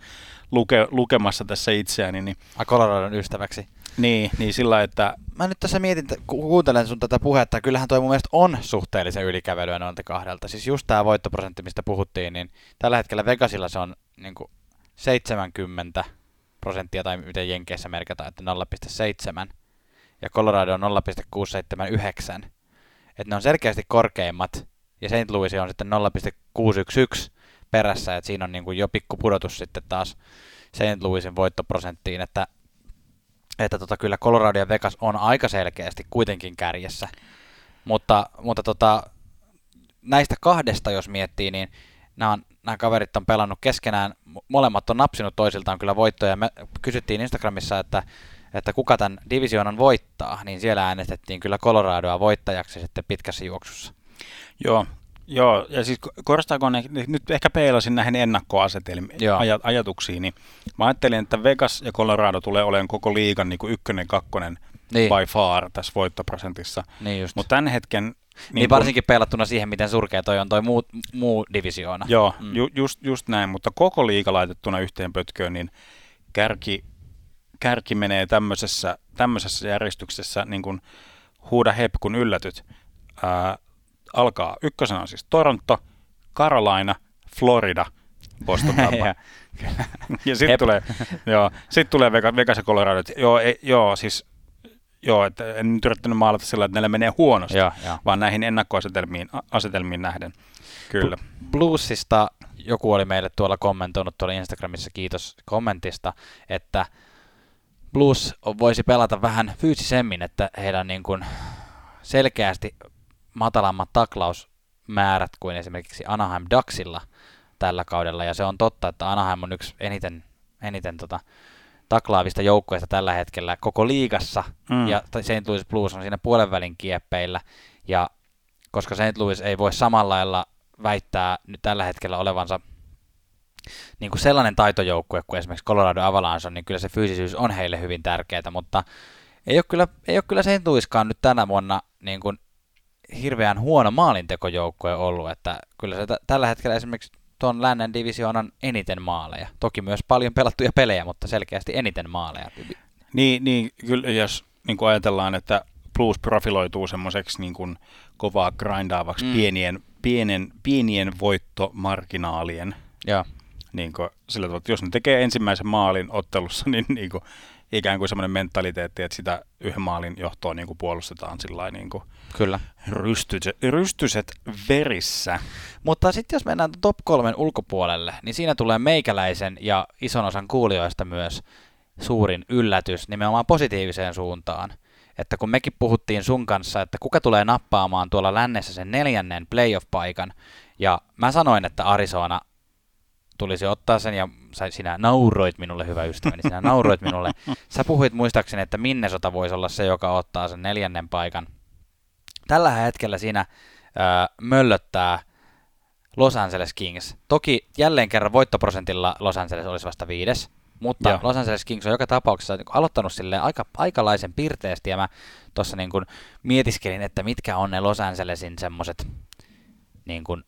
luke- lukemassa tässä itseäni. Niin, A Coloradon ystäväksi. Niin, niin sillä että Mä nyt tässä mietin, että ku- kuuntelen sun tätä puhetta, kyllähän toi mun mielestä on suhteellisen ylikävelyä noilta kahdelta. Siis just tää voittoprosentti, mistä puhuttiin, niin tällä hetkellä Vegasilla se on niin 70 prosenttia, tai miten Jenkeissä merkataan, että 0,7, ja Colorado on 0,679. Että ne on selkeästi korkeimmat, ja St. Louis on sitten 0,611 perässä, että siinä on niin jo pikku pudotus sitten taas St. Louisin voittoprosenttiin, että että tota, kyllä Colorado ja Vegas on aika selkeästi kuitenkin kärjessä. Mutta, mutta tota, näistä kahdesta, jos miettii, niin nämä, on, nämä kaverit on pelannut keskenään, mo- molemmat on napsinut toisiltaan kyllä voittoja. Me kysyttiin Instagramissa, että, että kuka tämän divisioonan voittaa, niin siellä äänestettiin kyllä Coloradoa voittajaksi sitten pitkässä juoksussa. Joo, joo, ja siis korostaako ne, nyt ehkä peilasin näihin Joo. ennakkoajatuksiin, niin mä ajattelin, että Vegas ja Colorado tulee olemaan koko liigan niin kuin ykkönen, kakkonen Niin, by far tässä voittoprosentissa. niin. Mutta tämän hetken... niin, kun- varsinkin peilattuna siihen, miten surkea toi on toi muu, muu divisioona. Joo, mm. ju, just, just näin, mutta koko liiga laitettuna yhteen pötköön, niin kärki, kärki menee tämmöisessä, tämmöisessä järjestyksessä niin kuin huuda hep kun yllätyt. Ää, alkaa ykkösenä on siis Toronto, Carolina, Florida, Boston Tampa. Ja- ja sitten tulee, joo, sit tulee Vegas, Vegas ja Colorado. Joo, ei, joo, siis joo, että en nyt yrittänyt maalata sillä, että neillä menee huonosti, Joo, joo. vaan näihin ennakkoasetelmiin asetelmiin nähden. Kyllä. Bluesista joku oli meille tuolla kommentoinut tuolla Instagramissa, kiitos kommentista, että Blues voisi pelata vähän fyysisemmin, että heidän niin kuin selkeästi matalammat taklausmäärät kuin esimerkiksi Anaheim Ducksilla tällä kaudella, ja se on totta, että Anaheim on yksi eniten, eniten tota, taklaavista joukkueista tällä hetkellä koko liigassa, Mm. ja St. Louis Blues on siinä puolen välin kieppeillä, ja koska St. Louis ei voi samalla lailla väittää nyt tällä hetkellä olevansa niin kuin sellainen taitojoukkue kuin esimerkiksi Colorado Avalanche on, niin kyllä se fyysisyys on heille hyvin tärkeää, mutta ei ole kyllä, ei ole kyllä St. Louiskaan nyt tänä vuonna niin kuin hirveän huono maalintekojoukkue ollut, että kyllä se t- tällä hetkellä esimerkiksi tuon lännen divisioonan eniten maaleja. Toki myös paljon pelattuja pelejä, mutta selkeästi eniten maaleja. Niin, niin kyllä jos niin kuin ajatellaan, että Blues profiloituu semmoiseksi niin kuin kovaa grindaavaksi Mm. pienien, pienen, pienien voittomarginaalien. Joo, Niin kuin, sillä tavalla, että jos ne tekee ensimmäisen maalin ottelussa, niin, niin kuin, ikään kuin semmoinen mentaliteetti, että sitä yhden maalin johtoa niin kuin puolustetaan sillä niin kuin kyllä. rystyset, rystyset verissä. Mutta sitten jos mennään top kolmen ulkopuolelle, niin siinä tulee meikäläisen ja ison osan kuulijoista myös suurin yllätys nimenomaan positiiviseen suuntaan. Että kun mekin puhuttiin sun kanssa, että kuka tulee nappaamaan tuolla lännessä sen neljännen playoff-paikan, ja mä sanoin, että Arizona tulisi ottaa sen, ja sä, sinä nauroit minulle, hyvä ystäväni, sinä nauroit minulle. Sä puhuit muistaakseni, että Minnesota voisi olla se, joka ottaa sen neljännen paikan. Tällä hetkellä siinä öö, möllöttää Los Angeles Kings. Toki jälleen kerran voittoprosentilla Los Angeles olisi vasta viides, mutta Joo. Los Angeles Kings on joka tapauksessa niin aloittanut sille aika, aikalaisen pirteästi, ja mä tuossa niin kuin mietiskelin, että mitkä on ne Los Angelesin semmoiset niin kuin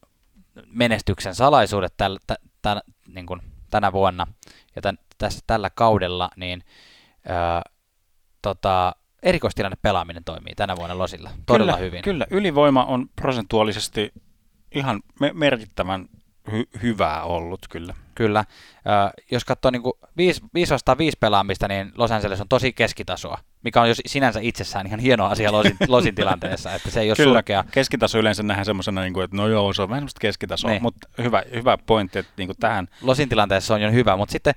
menestyksen salaisuudet täl, tä, tä, niin kuin tänä vuonna ja tän, tässä, tällä kaudella, niin ää, tota, erikoistilanne pelaaminen toimii tänä vuonna Losilla todella kyllä, hyvin. Kyllä, ylivoima on prosentuaalisesti ihan me- merkittävän hy- hyvää ollut kyllä. Kyllä. Jos katsoo niin 5, 5 vastaan 5 pelaamista, niin Los Angeles on tosi keskitasoa, mikä on jo sinänsä itsessään ihan hieno asia Losin, Losin tilanteessa, että se ei ole Kyllä, surkea. keskitaso yleensä nähdään semmoisena, niin kuin, että no joo, se on vähän semmoista keskitasoa, Niin. mutta hyvä, hyvä pointti, että niin kuin tähän, Losin tilanteessa on jo hyvä, mutta sitten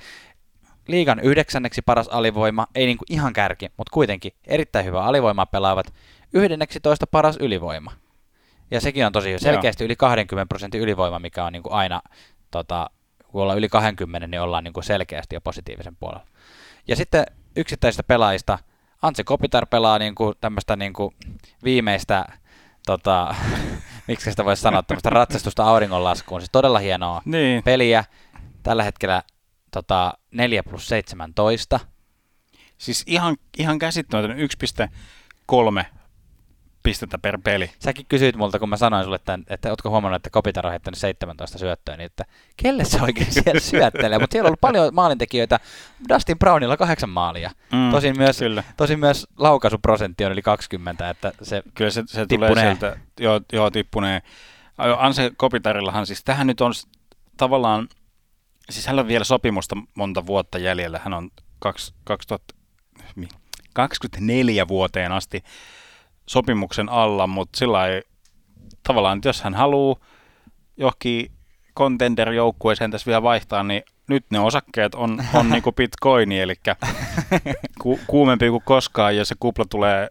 liigan yhdeksänneksi paras alivoima, ei niin kuin ihan kärki, mutta kuitenkin erittäin hyvä alivoima pelaavat, yhdenneksi toista paras ylivoima. Ja sekin on tosi selkeästi yli 20 prosentin ylivoima, mikä on niin kuin aina, tota, kun ollaan yli 20, niin ollaan niin kuin selkeästi jo positiivisen puolella. Ja sitten yksittäisistä pelaajista, Antse Kopitar pelaa niin kuin tämmöistä niin kuin viimeistä, tota, miksi sitä voisi sanoa, tämmöistä ratsastusta auringonlaskuun. Siis todella hienoa niin, peliä. Tällä hetkellä tota, 4 plus 17. siis ihan, ihan käsittämätön 1,3 pistettä per peli. Säkin kysyit multa, kun mä sanoin sulle, että, että ootko huomannut, että Kopitar on heittänyt 17 syöttöä, niin että kelle se oikein siellä syöttelee. Mutta siellä on ollut paljon maalintekijöitä. Dustin Brownilla kahdeksan maalia. Mm, Tosin myös, Kyllä, tosin myös laukaisuprosentti on yli 20, että se kyllä se, se tulee sieltä, joo, joo tippunee. Anse Kopitarillahan siis, tähän nyt on tavallaan, siis hänellä on vielä sopimusta monta vuotta jäljellä, hän on kaks- 2000, mi- 24 vuoteen asti sopimuksen alla, mutta sillä lailla tavallaan, että jos hän haluaa johonkin contender-joukkueeseen tässä vielä vaihtaa, niin nyt ne osakkeet on, on niin kuin bitcoini, eli ku, kuumempi kuin koskaan, ja se kupla tulee,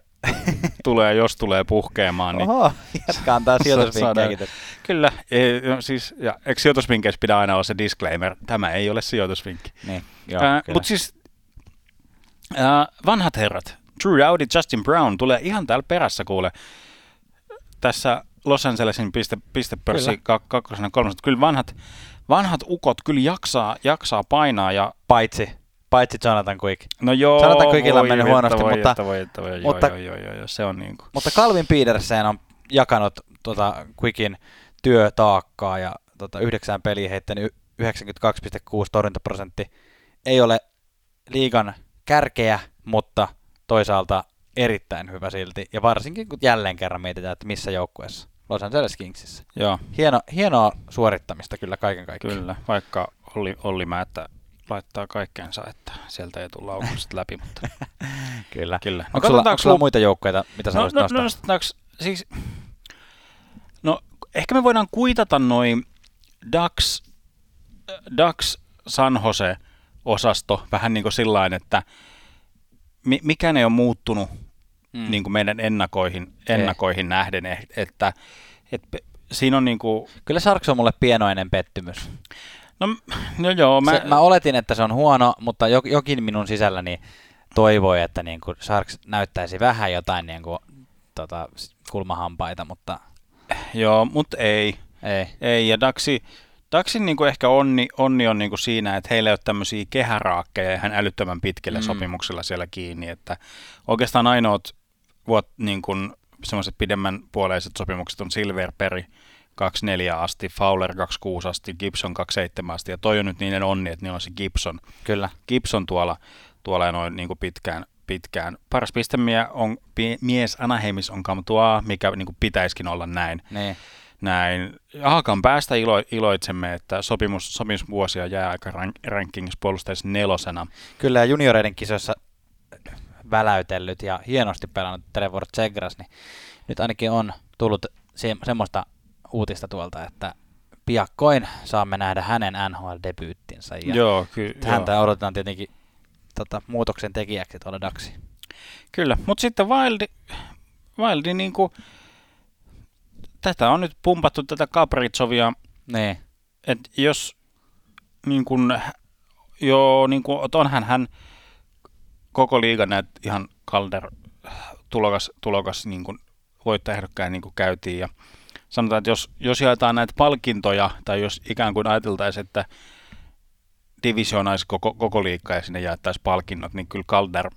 tulee jos tulee puhkeamaan. Niin Oho, jätkä antaa sijoitusvinkkejäkin. Kyllä, ei, no siis, ja eikö sijoitusvinkkeissä pidä aina olla se disclaimer, tämä ei ole sijoitusvinkki. Niin, joo, kyllä. Mutta siis ää, vanhat herrat, Drew Dowdy, Justin Brown tulee ihan täällä perässä kuule. Tässä Los Angelesin piste, pistepörssi kak- kakkosena kolmosena. Kyllä vanhat, vanhat ukot kyllä jaksaa, jaksaa painaa ja Paitsi, paitsi Jonathan Quick. no joo, Jonathan Quickilla on mennyt huonosti, voi mutta- voi voi, joo, mutta- joo, joo, joo, joo, se on niin kuin. Mutta Calvin Petersen on jakanut tota Quickin työtaakkaa ja tota, yhdeksään peliä heittänyt y- 92,6 torjuntaprosentti. Ei ole liigan kärkeä, mutta toisaalta erittäin hyvä silti. Ja varsinkin kun jälleen kerran mietitään, että missä joukkueessa. Los Angeles Kingsissä. Joo, Hieno, hienoa suorittamista kyllä kaiken kaikkiaan. kyllä, vaikka Olli, Olli Määttä laittaa kaikkeensa, että sieltä ei tule laukaukset läpi, mutta Kyllä. kyllä. Onko sulla, onko katsotaanko sulla muita joukkueita, mitä sä No, no, nostaa? no, siis, no ehkä me voidaan kuitata noin Dax, Dax San Jose osasto vähän niin kuin sillain, että mi, mikään ei ole muuttunut Mm. niin kuin meidän ennakoihin, ennakoihin nähden, eh- että, että siinä on niin kuin, Kyllä Sarks on mulle pienoinen pettymys. no, no joo, mä, se, mä oletin, että se on huono, mutta jo- jokin minun sisälläni toivoi, että niin kuin Sharks näyttäisi vähän jotain niin kuin, tota, kulmahampaita, mutta joo, mutta ei. ei. Ei, ja Daxi, Daxin niin kuin ehkä onni, onni on niin kuin siinä, että heillä ei ole tämmöisiä kehäraakkeja ihan älyttömän pitkillä Mm. sopimuksilla siellä kiinni, että oikeastaan ainoat vuot, niin kuin semmoiset pidemmän puoleiset sopimukset on Silverberry 24 asti, Fowler 26 asti, Gibson 27 asti, ja toi on nyt niiden onni, että niillä on se Gibson, Kyllä. Gibson tuolla, tuolla noin niin kuin pitkään, pitkään. Paras pistemie on, mies Anaheimis on Kamtua, mikä niin kuin pitäisikin olla näin Niin. Näin. Haakan päästä ilo, iloitsemme, että sopimus, sopimusvuosia jää aika rank, rankingissa puolustajassa nelosena. Kyllä ja junioreiden kisoissa väläytellyt ja hienosti pelannut Trevor Zegras, niin nyt ainakin on tullut se, semmoista uutista tuolta, että piakkoin saamme nähdä hänen NHL-debyyttinsä. Ja Joo, ky- häntä joo, odotetaan tietenkin tota, muutoksen tekijäksi tuolla Daxi. kyllä. Mutta sitten Wildi, Wildi niin kuin, tätä on nyt pumpattu tätä Kapritsovia, Niin. että jos niin kuin, joo, niin kuin, onhan hän koko liigan näet ihan Calder tulokas, tulokas niin kuin voittajaehdokkain niin kuin käytiin ja sanotaan, että jos, jos jaetaan näitä palkintoja tai jos ikään kuin ajateltaisiin, että divisionaisi koko, koko liikkaa ja sinne jaettaisiin palkinnot, niin kyllä Calder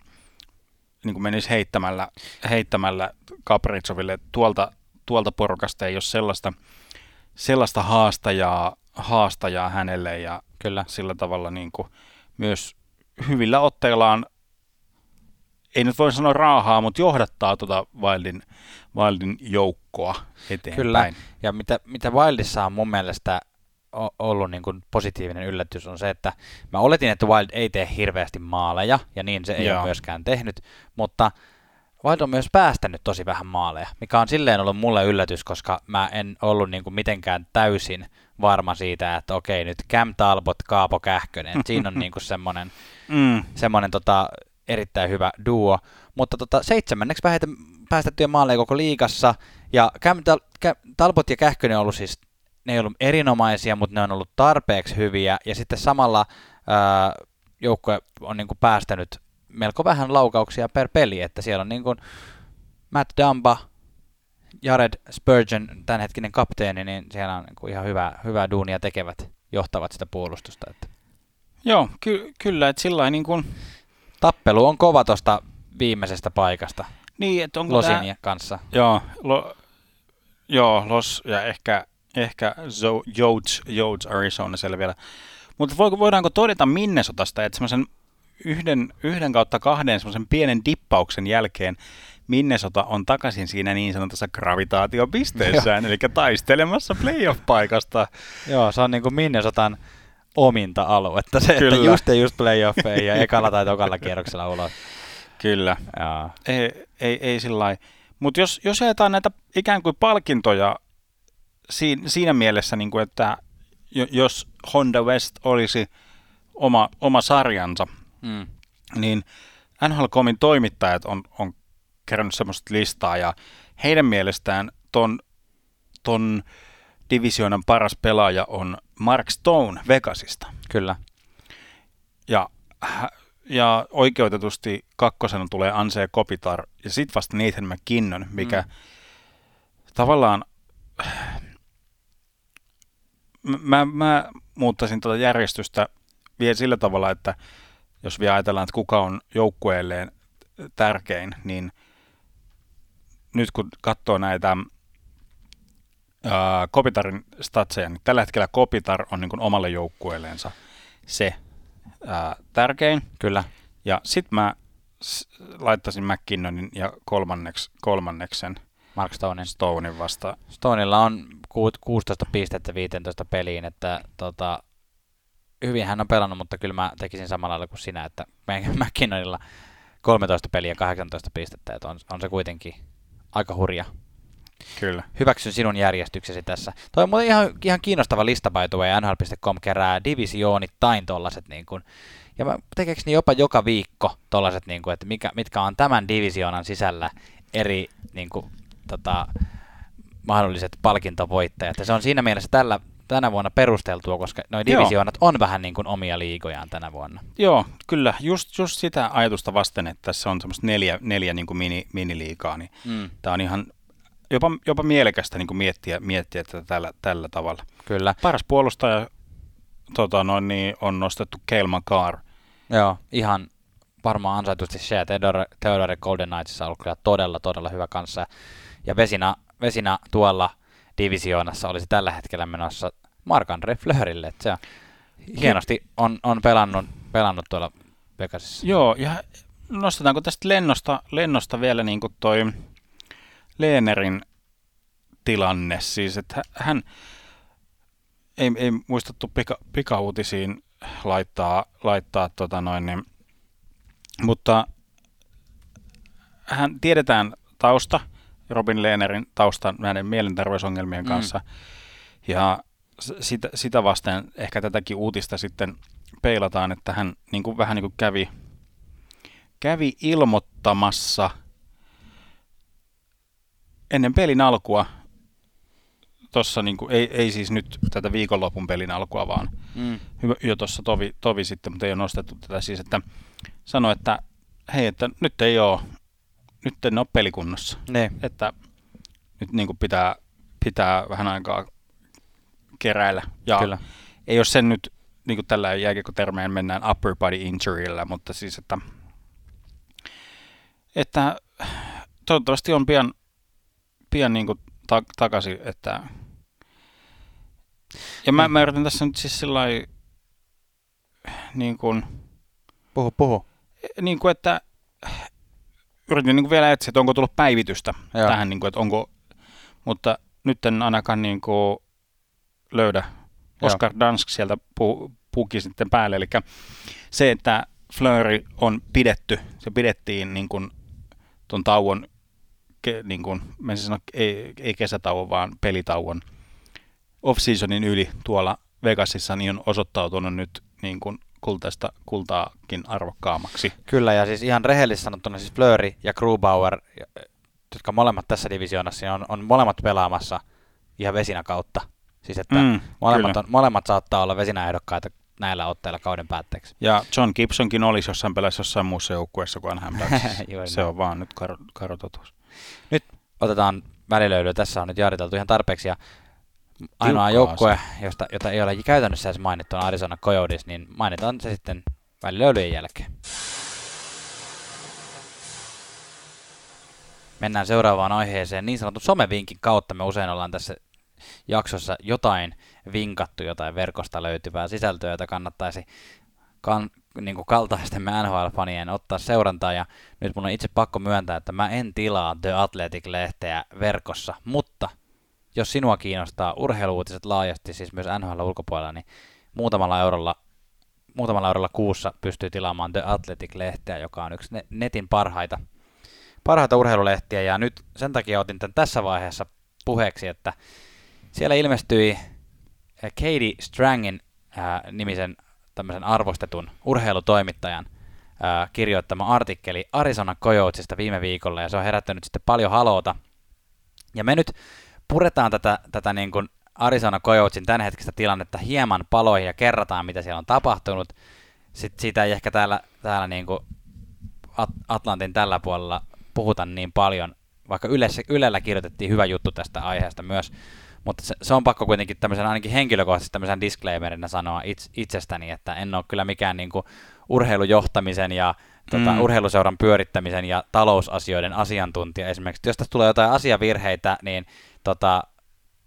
niin kuin menisi heittämällä, heittämällä Kapritsoville tuolta, tuolta porukasta ei ole sellaista, sellaista haastajaa, haastajaa hänelle ja Kyllä. sillä tavalla niin kuin myös hyvillä otteillaan, ei nyt voi sanoa raahaa, mutta johdattaa tuota Wildin, Wildin joukkoa eteenpäin. Kyllä. Ja mitä, mitä Wildissa on mun mielestä ollut niin kuin positiivinen yllätys on se, että mä oletin, että Wild ei tee hirveästi maaleja, ja niin se ei Joo. ole myöskään tehnyt, mutta Wild on myös päästänyt tosi vähän maaleja, mikä on silleen ollut mulle yllätys, koska mä en ollut niin kuin mitenkään täysin varma siitä, että okei, nyt Cam Talbot, Kaapo Kähkönen, siinä on niin kuin semmoinen, Mm, semmoinen tota, erittäin hyvä duo. Mutta tota, seitsemänneksi vähiten päästettyjä maaleja koko liigassa. Ja Cam Tal- Cam- Talbot ja Kähkönen on ollut siis, ne ei ollut erinomaisia, mutta ne on ollut tarpeeksi hyviä. Ja sitten samalla ää, joukkue on niinku päästänyt melko vähän laukauksia per peli, että siellä on niinku Matt Dumba, Jared Spurgeon, tämänhetkinen kapteeni, niin siellä on niinku ihan hyvää, hyvää duunia tekevät, johtavat sitä puolustusta. Että. joo, ky- kyllä, että sillä niin kuin, Tappelu on kova tuosta viimeisestä paikasta. Niin, että onko Losin tää... kanssa. Joo, lo, joo, Los ja ehkä, ehkä Yodes, Yodes Arizona siellä vielä. Mutta voidaanko todeta Minnesotasta, että semmoisen yhden, yhden kautta kahden semmoisen pienen dippauksen jälkeen Minnesota on takaisin siinä niin sanotussa gravitaatiopisteessään, eli taistelemassa playoff-paikasta. Joo, se on niin kuin Minnesotan ominta aluetta. Se, Kyllä. että just ja just playoffeihin ja ekalla tai tokalla kierroksella ulos. Kyllä. Joo. Ei, ei, ei sillä Mutta jos, jos jaetaan näitä ikään kuin palkintoja siinä, siinä mielessä, niin kuin, että jo- jos Honda West olisi oma, oma sarjansa, Mm. niin NHL.comin toimittajat on, on kerännyt semmoista listaa ja heidän mielestään ton, ton divisioonan paras pelaaja on Mark Stone Vegasista. Kyllä. Ja, ja oikeutetusti kakkosena tulee Anse Kopitar ja sitten vasta Nathan McKinnon, mikä Mm. tavallaan mä, mä muuttaisin tuota järjestystä vielä sillä tavalla, että jos vielä ajatellaan, että kuka on joukkueelleen tärkein, niin nyt kun katsoo näitä ää, Kopitarin statseja, niin tällä hetkellä Kopitar on niin omalle joukkueelleensa se ää, tärkein. Kyllä. Ja sitten mä laittaisin McKinnonin ja kolmanneksi, kolmanneksen Mark Stonein. Stonein vasta. Stonella on ku- 16 pistettä 15 peliin, että tota, hyvin hän on pelannut, mutta kyllä mä tekisin samalla lailla kuin sinä, että McKinnonilla 13 peliä ja 18 pistettä, että on, on se kuitenkin aika hurja. Kyllä. Hyväksyn sinun järjestyksesi tässä. Toi on muuten ihan, ihan kiinnostava lista by the way. NHL.com kerää divisioonittain tollaset niin kuin, ja mä tekeekö niin jopa joka viikko tollaset, niin kuin, että mikä, mitkä on tämän divisioonan sisällä eri niin kuin, tota, mahdolliset palkintovoittajat. Ja se on siinä mielessä tällä, tänä vuonna perusteltua, koska Joo. divisioonat on vähän niin kuin omia liigojaan tänä vuonna. Joo, kyllä. Just, just sitä ajatusta vasten, että tässä on semmoista neljä, neljä niin kuin mini, miniliigaa, niin Mm. tämä on ihan jopa, jopa mielekästä niin kuin miettiä, miettiä tätä tällä, tällä tavalla. Kyllä. Paras puolustaja tota, noin, niin on nostettu Cale Makar. Joo, ihan varmaan ansaitusti se, että Theodore, Theodore Golden Knightsissa on ollut kyllä todella, todella hyvä kanssa. Ja Vesina, Vesina tuolla divisioonassa olisi tällä hetkellä menossa. Että se on, hienosti on, on pelannut, pelannut tuolla Vegasissa. Joo, ja nostetaanko tästä lennosta, lennosta vielä niin kuin toi Leenerin tilanne, siis että hän ei, ei muistettu pika, pikauutisiin laittaa, laittaa tota noin, niin, mutta hän tiedetään tausta, Robin Leenerin tausta näiden mielenterveysongelmien Mm. kanssa, ja s- sitä, sitä vasten ehkä tätäkin uutista sitten peilataan, että hän niin kuin, vähän niin kuin kävi, kävi ilmoittamassa ennen pelin alkua, tossa niin kuin, ei, ei siis nyt tätä viikonlopun pelin alkua, vaan Mm. jo tuossa tovi, tovi sitten, mutta ei ole nostettu tätä siis, että sanoi, että hei, että nyt ei ole, nyt en ole pelikunnossa, Niin. että nyt niin kuin pitää, pitää vähän aikaa keräillä. Ja Kyllä. ei ole sen nyt, niin kuin tällä jääkiekkotermeen mennään upper body injuryllä, mutta siis, että, että toivottavasti on pian, pian niin kuin ta- takaisin, että ja mä, mä yritän tässä nyt siis sillä niin kuin, Puhu, puhu. niin kuin, että yritin niin kuin vielä etsiä, että onko tullut päivitystä Joo. Joo. tähän, niin kuin, että onko, mutta nyt en ainakaan niin kuin löydä. Oscar Dansk sieltä pu, puki sitten päälle, eli se, että Fleury on pidetty, se pidettiin niin kuin ton tauon, ke, niin kuin, mä sano, ei, ei kesätauon, vaan pelitauon off-seasonin yli tuolla Vegasissa, niin on osoittautunut nyt niin kuin kultaista kultaakin arvokkaammaksi. Kyllä, ja siis ihan rehellisesti sanottuna siis Fleury ja Grubauer, jotka molemmat tässä divisioonassa, on, on molemmat pelaamassa ihan vesinä kautta. Siis että mm, Mm, molemmat, kyllä. on, molemmat saattaa olla vesinäehdokkaita näillä otteilla kauden päätteeksi. Ja John Gibsonkin olisi jossain pelaisi jossain muussa joukkueessa kuin Anaheim. Juuri Se on vaan nyt karu totuus. Otetaan välilöylyä. Tässä on nyt jaariteltu ihan tarpeeksi. Ja ainoa joukkue, josta, jota ei ole käytännössä edes mainittu, on Arizona Coyotes, niin mainitaan se sitten välilöylyjen jälkeen. mennään seuraavaan aiheeseen niin sanotun somevinkin kautta. Me usein ollaan tässä jaksossa jotain vinkattu, jotain verkosta löytyvää sisältöä, jota kannattaisi kan, niin kuin kaltaistemme NHL-fanien ottaa seurantaa, ja nyt mun on itse pakko myöntää, että mä en tilaa The Athletic-lehteä verkossa, mutta jos sinua kiinnostaa urheiluutiset laajasti, siis myös NHL ulkopuolella, niin muutamalla eurolla, muutamalla eurolla kuussa pystyy tilaamaan The Athletic-lehteä, joka on yksi netin parhaita, parhaita urheilulehtiä, ja nyt sen takia otin tämän tässä vaiheessa puheeksi, että siellä ilmestyi Katie Strangin äh, nimisen tämmöisen arvostetun urheilutoimittajan ää, kirjoittama artikkeli Arizona Coyotesista viime viikolla, ja se on herättänyt sitten paljon haloota. Ja me nyt puretaan tätä, tätä niin kuin Arizona Coyotesin tämänhetkistä tilannetta hieman paloihin ja kerrataan, mitä siellä on tapahtunut. Sitten siitä ei ehkä täällä, täällä niin kuin Atlantin tällä puolella puhuta niin paljon, vaikka Ylessä, Ylellä kirjoitettiin hyvä juttu tästä aiheesta myös, mutta se, se on pakko kuitenkin tämmöisen ainakin henkilökohtaisesti tämmöisen disclaimerinä sanoa itse, itsestäni, että en ole kyllä mikään niin kuin urheilujohtamisen ja tota, mm. urheiluseuran pyörittämisen ja talousasioiden asiantuntija esimerkiksi. Jos tästä tulee jotain asiavirheitä, niin tota,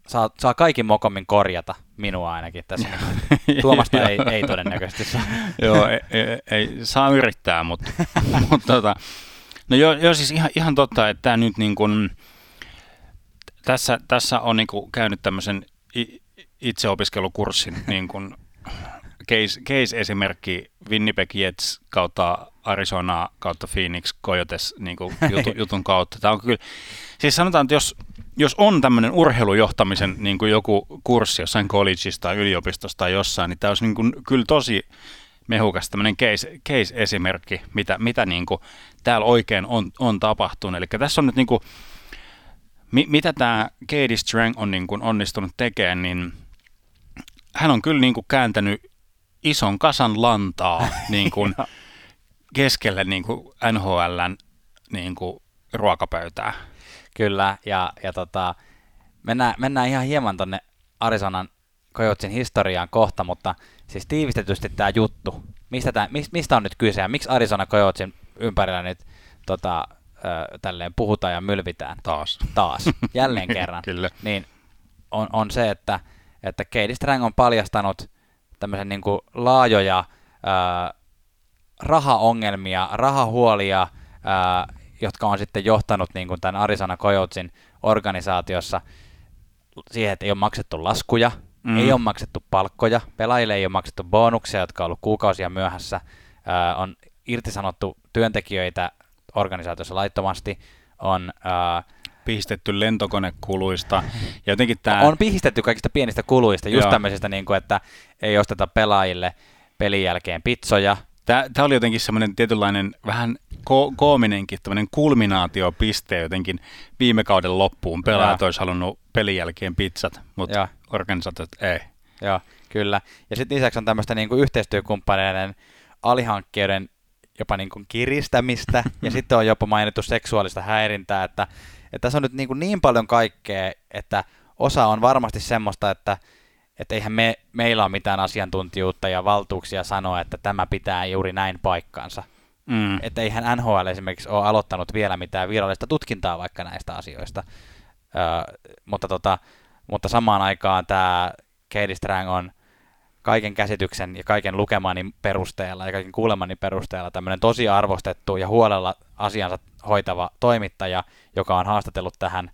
saa, saa kaikin mokommin korjata minua ainakin tässä. Tuomasta ei, ei todennäköisesti saa. Joo, ei, ei, ei, saa yrittää, mutta, mutta tota, no joo, joo, siis ihan, ihan totta, että tämä nyt niin kuin, tässä, tässä on niin kuin käynyt tämmöisen itseopiskelukurssin niin kuin case, case-esimerkki Winnipeg Jets kautta Arizona kautta Phoenix Coyotes niin kuin jutu, jutun kautta. Tämä on kyllä, siis sanotaan, että jos, jos on tämmöinen urheilujohtamisen niin kuin joku kurssi jossain collegeissa tai yliopistossa tai jossain, niin tämä olisi niin kuin, kyllä tosi mehukas tämmöinen case, case-esimerkki, mitä, mitä niin kuin täällä oikein on, on tapahtunut. Eli tässä on nyt niin kuin mi- mitä tämä Katie Strang on niin kuin onnistunut tekemään, niin hän on kyllä niin kuin kääntänyt ison kasan lantaa niin kuin keskelle niin kuin NHLn niin kuin ruokapöytää. Kyllä, ja, ja tota, mennään, mennään ihan hieman tuonne Arizonan Coyotsin historiaan kohta, mutta siis tiivistetysti tämä juttu, mistä, tää, mistä on nyt kyse ja miksi Arizona Coyotsin ympärillä nyt tota, ö, tälleen puhutaan ja mylvitään. Taas. Taas, jälleen kerran. Kyllä. Niin on, on se, että, että Katie Strang on paljastanut tämmöisen niin kuin laajoja ö, rahaongelmia, rahahuolia, ö, jotka on sitten johtanut niin kuin tämän Arizona Coyotesin organisaatiossa siihen, että ei ole maksettu laskuja, mm. ei ole maksettu palkkoja, pelaajille ei ole maksettu bonuksia, jotka on ollut kuukausia myöhässä, ö, on irtisanottu työntekijöitä organisaatiossa laittomasti, on... Ää, pistetty lentokonekuluista. Ja jotenkin tää... On pistetty kaikista pienistä kuluista, just tämmöisistä, niin kuin, että ei osteta pelaajille pelin jälkeen pizzoja. Tämä, tämä oli jotenkin semmoinen tietynlainen vähän ko- koominenkin tämmöinen kulminaatiopiste jotenkin viime kauden loppuun. Pelaajat olisi halunnut pelin jälkeen pizzat, mutta organisaatiot ei. Joo, kyllä. Ja sitten lisäksi on tämmöistä niin kuin yhteistyökumppaneiden alihankkijoiden jopa niin kuin kiristämistä, ja sitten on jopa mainittu seksuaalista häirintää, että, että tässä on nyt niin, kuin niin paljon kaikkea, että osa on varmasti semmoista, että, että eihän me, meillä ole mitään asiantuntijuutta ja valtuuksia sanoa, että tämä pitää juuri näin paikkansa. Mm. Että eihän NHL esimerkiksi ole aloittanut vielä mitään virallista tutkintaa vaikka näistä asioista. Ö, mutta, tota, mutta samaan aikaan tämä Katie Strang on kaiken käsityksen ja kaiken lukemani perusteella ja kaiken kuulemani perusteella tämmöinen tosi arvostettu ja huolella asiansa hoitava toimittaja, joka on haastatellut tähän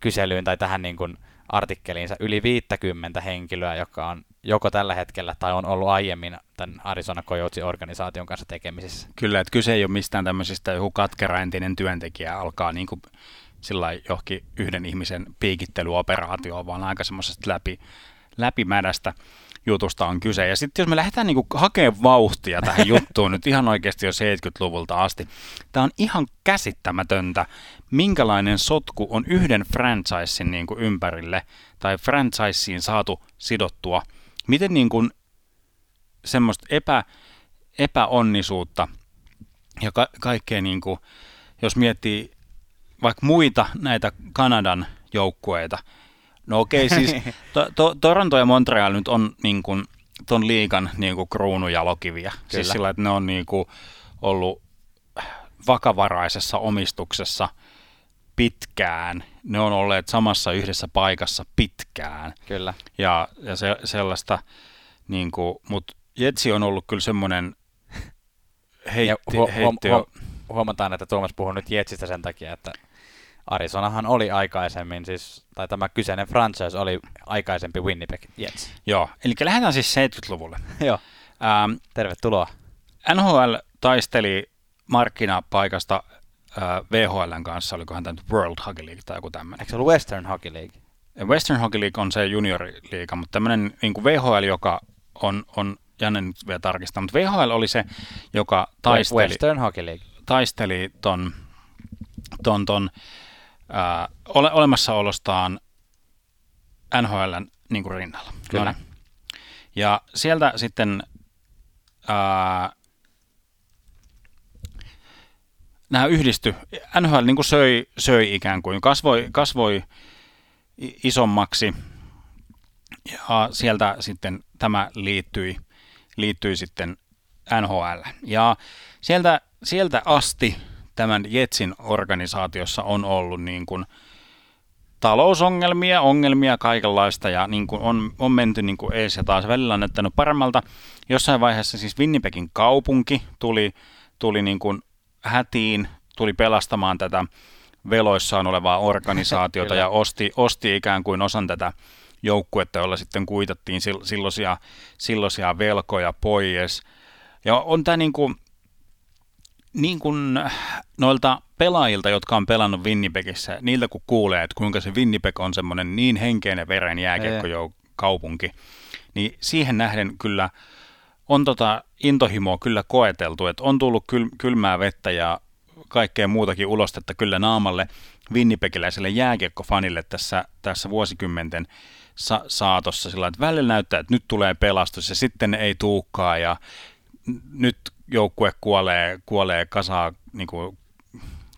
kyselyyn tai tähän niin kuin artikkeliinsa yli 50 henkilöä, joka on joko tällä hetkellä tai on ollut aiemmin tämän Arizona Coyotes organisaation kanssa tekemisissä. Kyllä, että kyse ei ole mistään tämmöisistä joku katkera entinen työntekijä alkaa niin kuin sillä johonkin yhden ihmisen piikittelyoperaatioon, vaan aika semmoisesta läpi, läpimädästä jutusta on kyse. Ja sitten jos me lähdetään niinku hakemaan vauhtia tähän juttuun nyt ihan oikeasti jo 70-luvulta asti, tämä on ihan käsittämätöntä, minkälainen sotku on yhden franchisein niinku ympärille tai franchiseen saatu sidottua. Miten niinku semmoista epä, epäonnisuutta ja ka- kaikkea, niinku, jos miettii vaikka muita näitä Kanadan joukkueita, No okei, okay, siis to, to, Toronto ja Montreal nyt on niin kuin, ton liikan niin kuin kruunujalokiviä. Siis Kyllä. Siis sillä, että ne on niin kuin, ollut vakavaraisessa omistuksessa pitkään. Ne on olleet samassa yhdessä paikassa pitkään. Kyllä. Ja, ja se, sellaista, niin kuin, mutta Jetsi on ollut kyllä semmoinen heitti, ja hu- heitti huom- huom- huomataan, että Tuomas puhuu nyt Jetsistä sen takia, että Arizonahan oli aikaisemmin, siis, tai tämä kyseinen franchise oli aikaisempi Winnipeg Jets. Joo, eli lähdetään siis 70-luvulle. Joo, Ähm, tervetuloa. NHL taisteli markkinapaikasta äh, VHLn kanssa, olikohan tämä World Hockey League tai joku tämmöinen. Eikö se ollut Western Hockey League? Western Hockey League on se junioriliiga, mutta tämmöinen niin VHL, joka on, on Janne nyt vielä tarkistaa, mutta VHL oli se, joka taisteli, Western Hockey League. taisteli ton, ton, ton ää, ole, olemassaolostaan NHLn niin kuin rinnalla. Kyllä. Ja sieltä sitten ää, nämä yhdisty. NHL niin kuin söi, söi ikään kuin, kasvoi, kasvoi isommaksi ja sieltä sitten tämä liittyi, liittyi sitten NHL. Ja sieltä, sieltä asti tämän Jetsin organisaatiossa on ollut niin kuin talousongelmia, ongelmia kaikenlaista ja niin kuin on, on menty niin kuin ees ja taas välillä on näyttänyt paremmalta. Jossain vaiheessa siis Winnipegin kaupunki tuli, tuli niin kuin hätiin, tuli pelastamaan tätä veloissaan olevaa organisaatiota ja osti, osti ikään kuin osan tätä joukkuetta, jolla sitten kuitattiin sil- silloisia, silloisia velkoja pois. Ja on tämä niin kuin, niin kuin noilta pelaajilta, jotka on pelannut Winnipegissä, niiltä kun kuulee, että kuinka se Winnipeg on semmoinen niin henkeinen veren jääkiekkokaupunki, niin siihen nähden kyllä on tota intohimoa kyllä koeteltu, että on tullut kyl, kylmää vettä ja kaikkea muutakin ulostetta kyllä naamalle winnipegiläiselle jääkiekkofanille tässä, tässä vuosikymmenten sa- saatossa sillä että välillä näyttää, että nyt tulee pelastus ja sitten ei tuukkaa ja nyt joukkue kuolee, kuolee kasaan, niin kuin,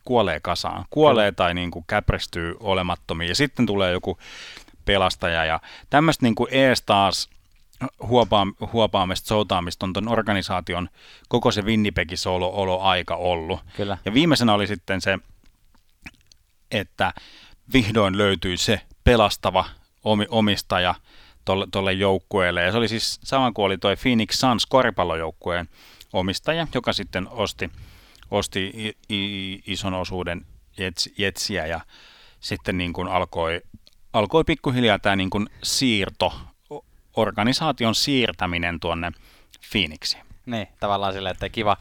kuolee kasaan, kuolee tai niin kuin käprestyy olemattomiin ja sitten tulee joku pelastaja ja tämmöistä niin kuin ees taas huopaa, huopaamista, soutaamista on ton organisaation koko se Winnipegin olo, olo aika ollut. Kyllä. Ja viimeisenä oli sitten se, että vihdoin löytyi se pelastava omi, omistaja tolle joukkueelle. Ja se oli siis sama kuin oli toi Phoenix Suns koripallojoukkueen omistaja, joka sitten osti, osti i, i, ison osuuden jets, jetsiä ja sitten niin kuin alkoi, alkoi pikkuhiljaa tämä niin kuin siirto, organisaation siirtäminen tuonne Phoenixiin. Niin, tavallaan silleen, että kiva,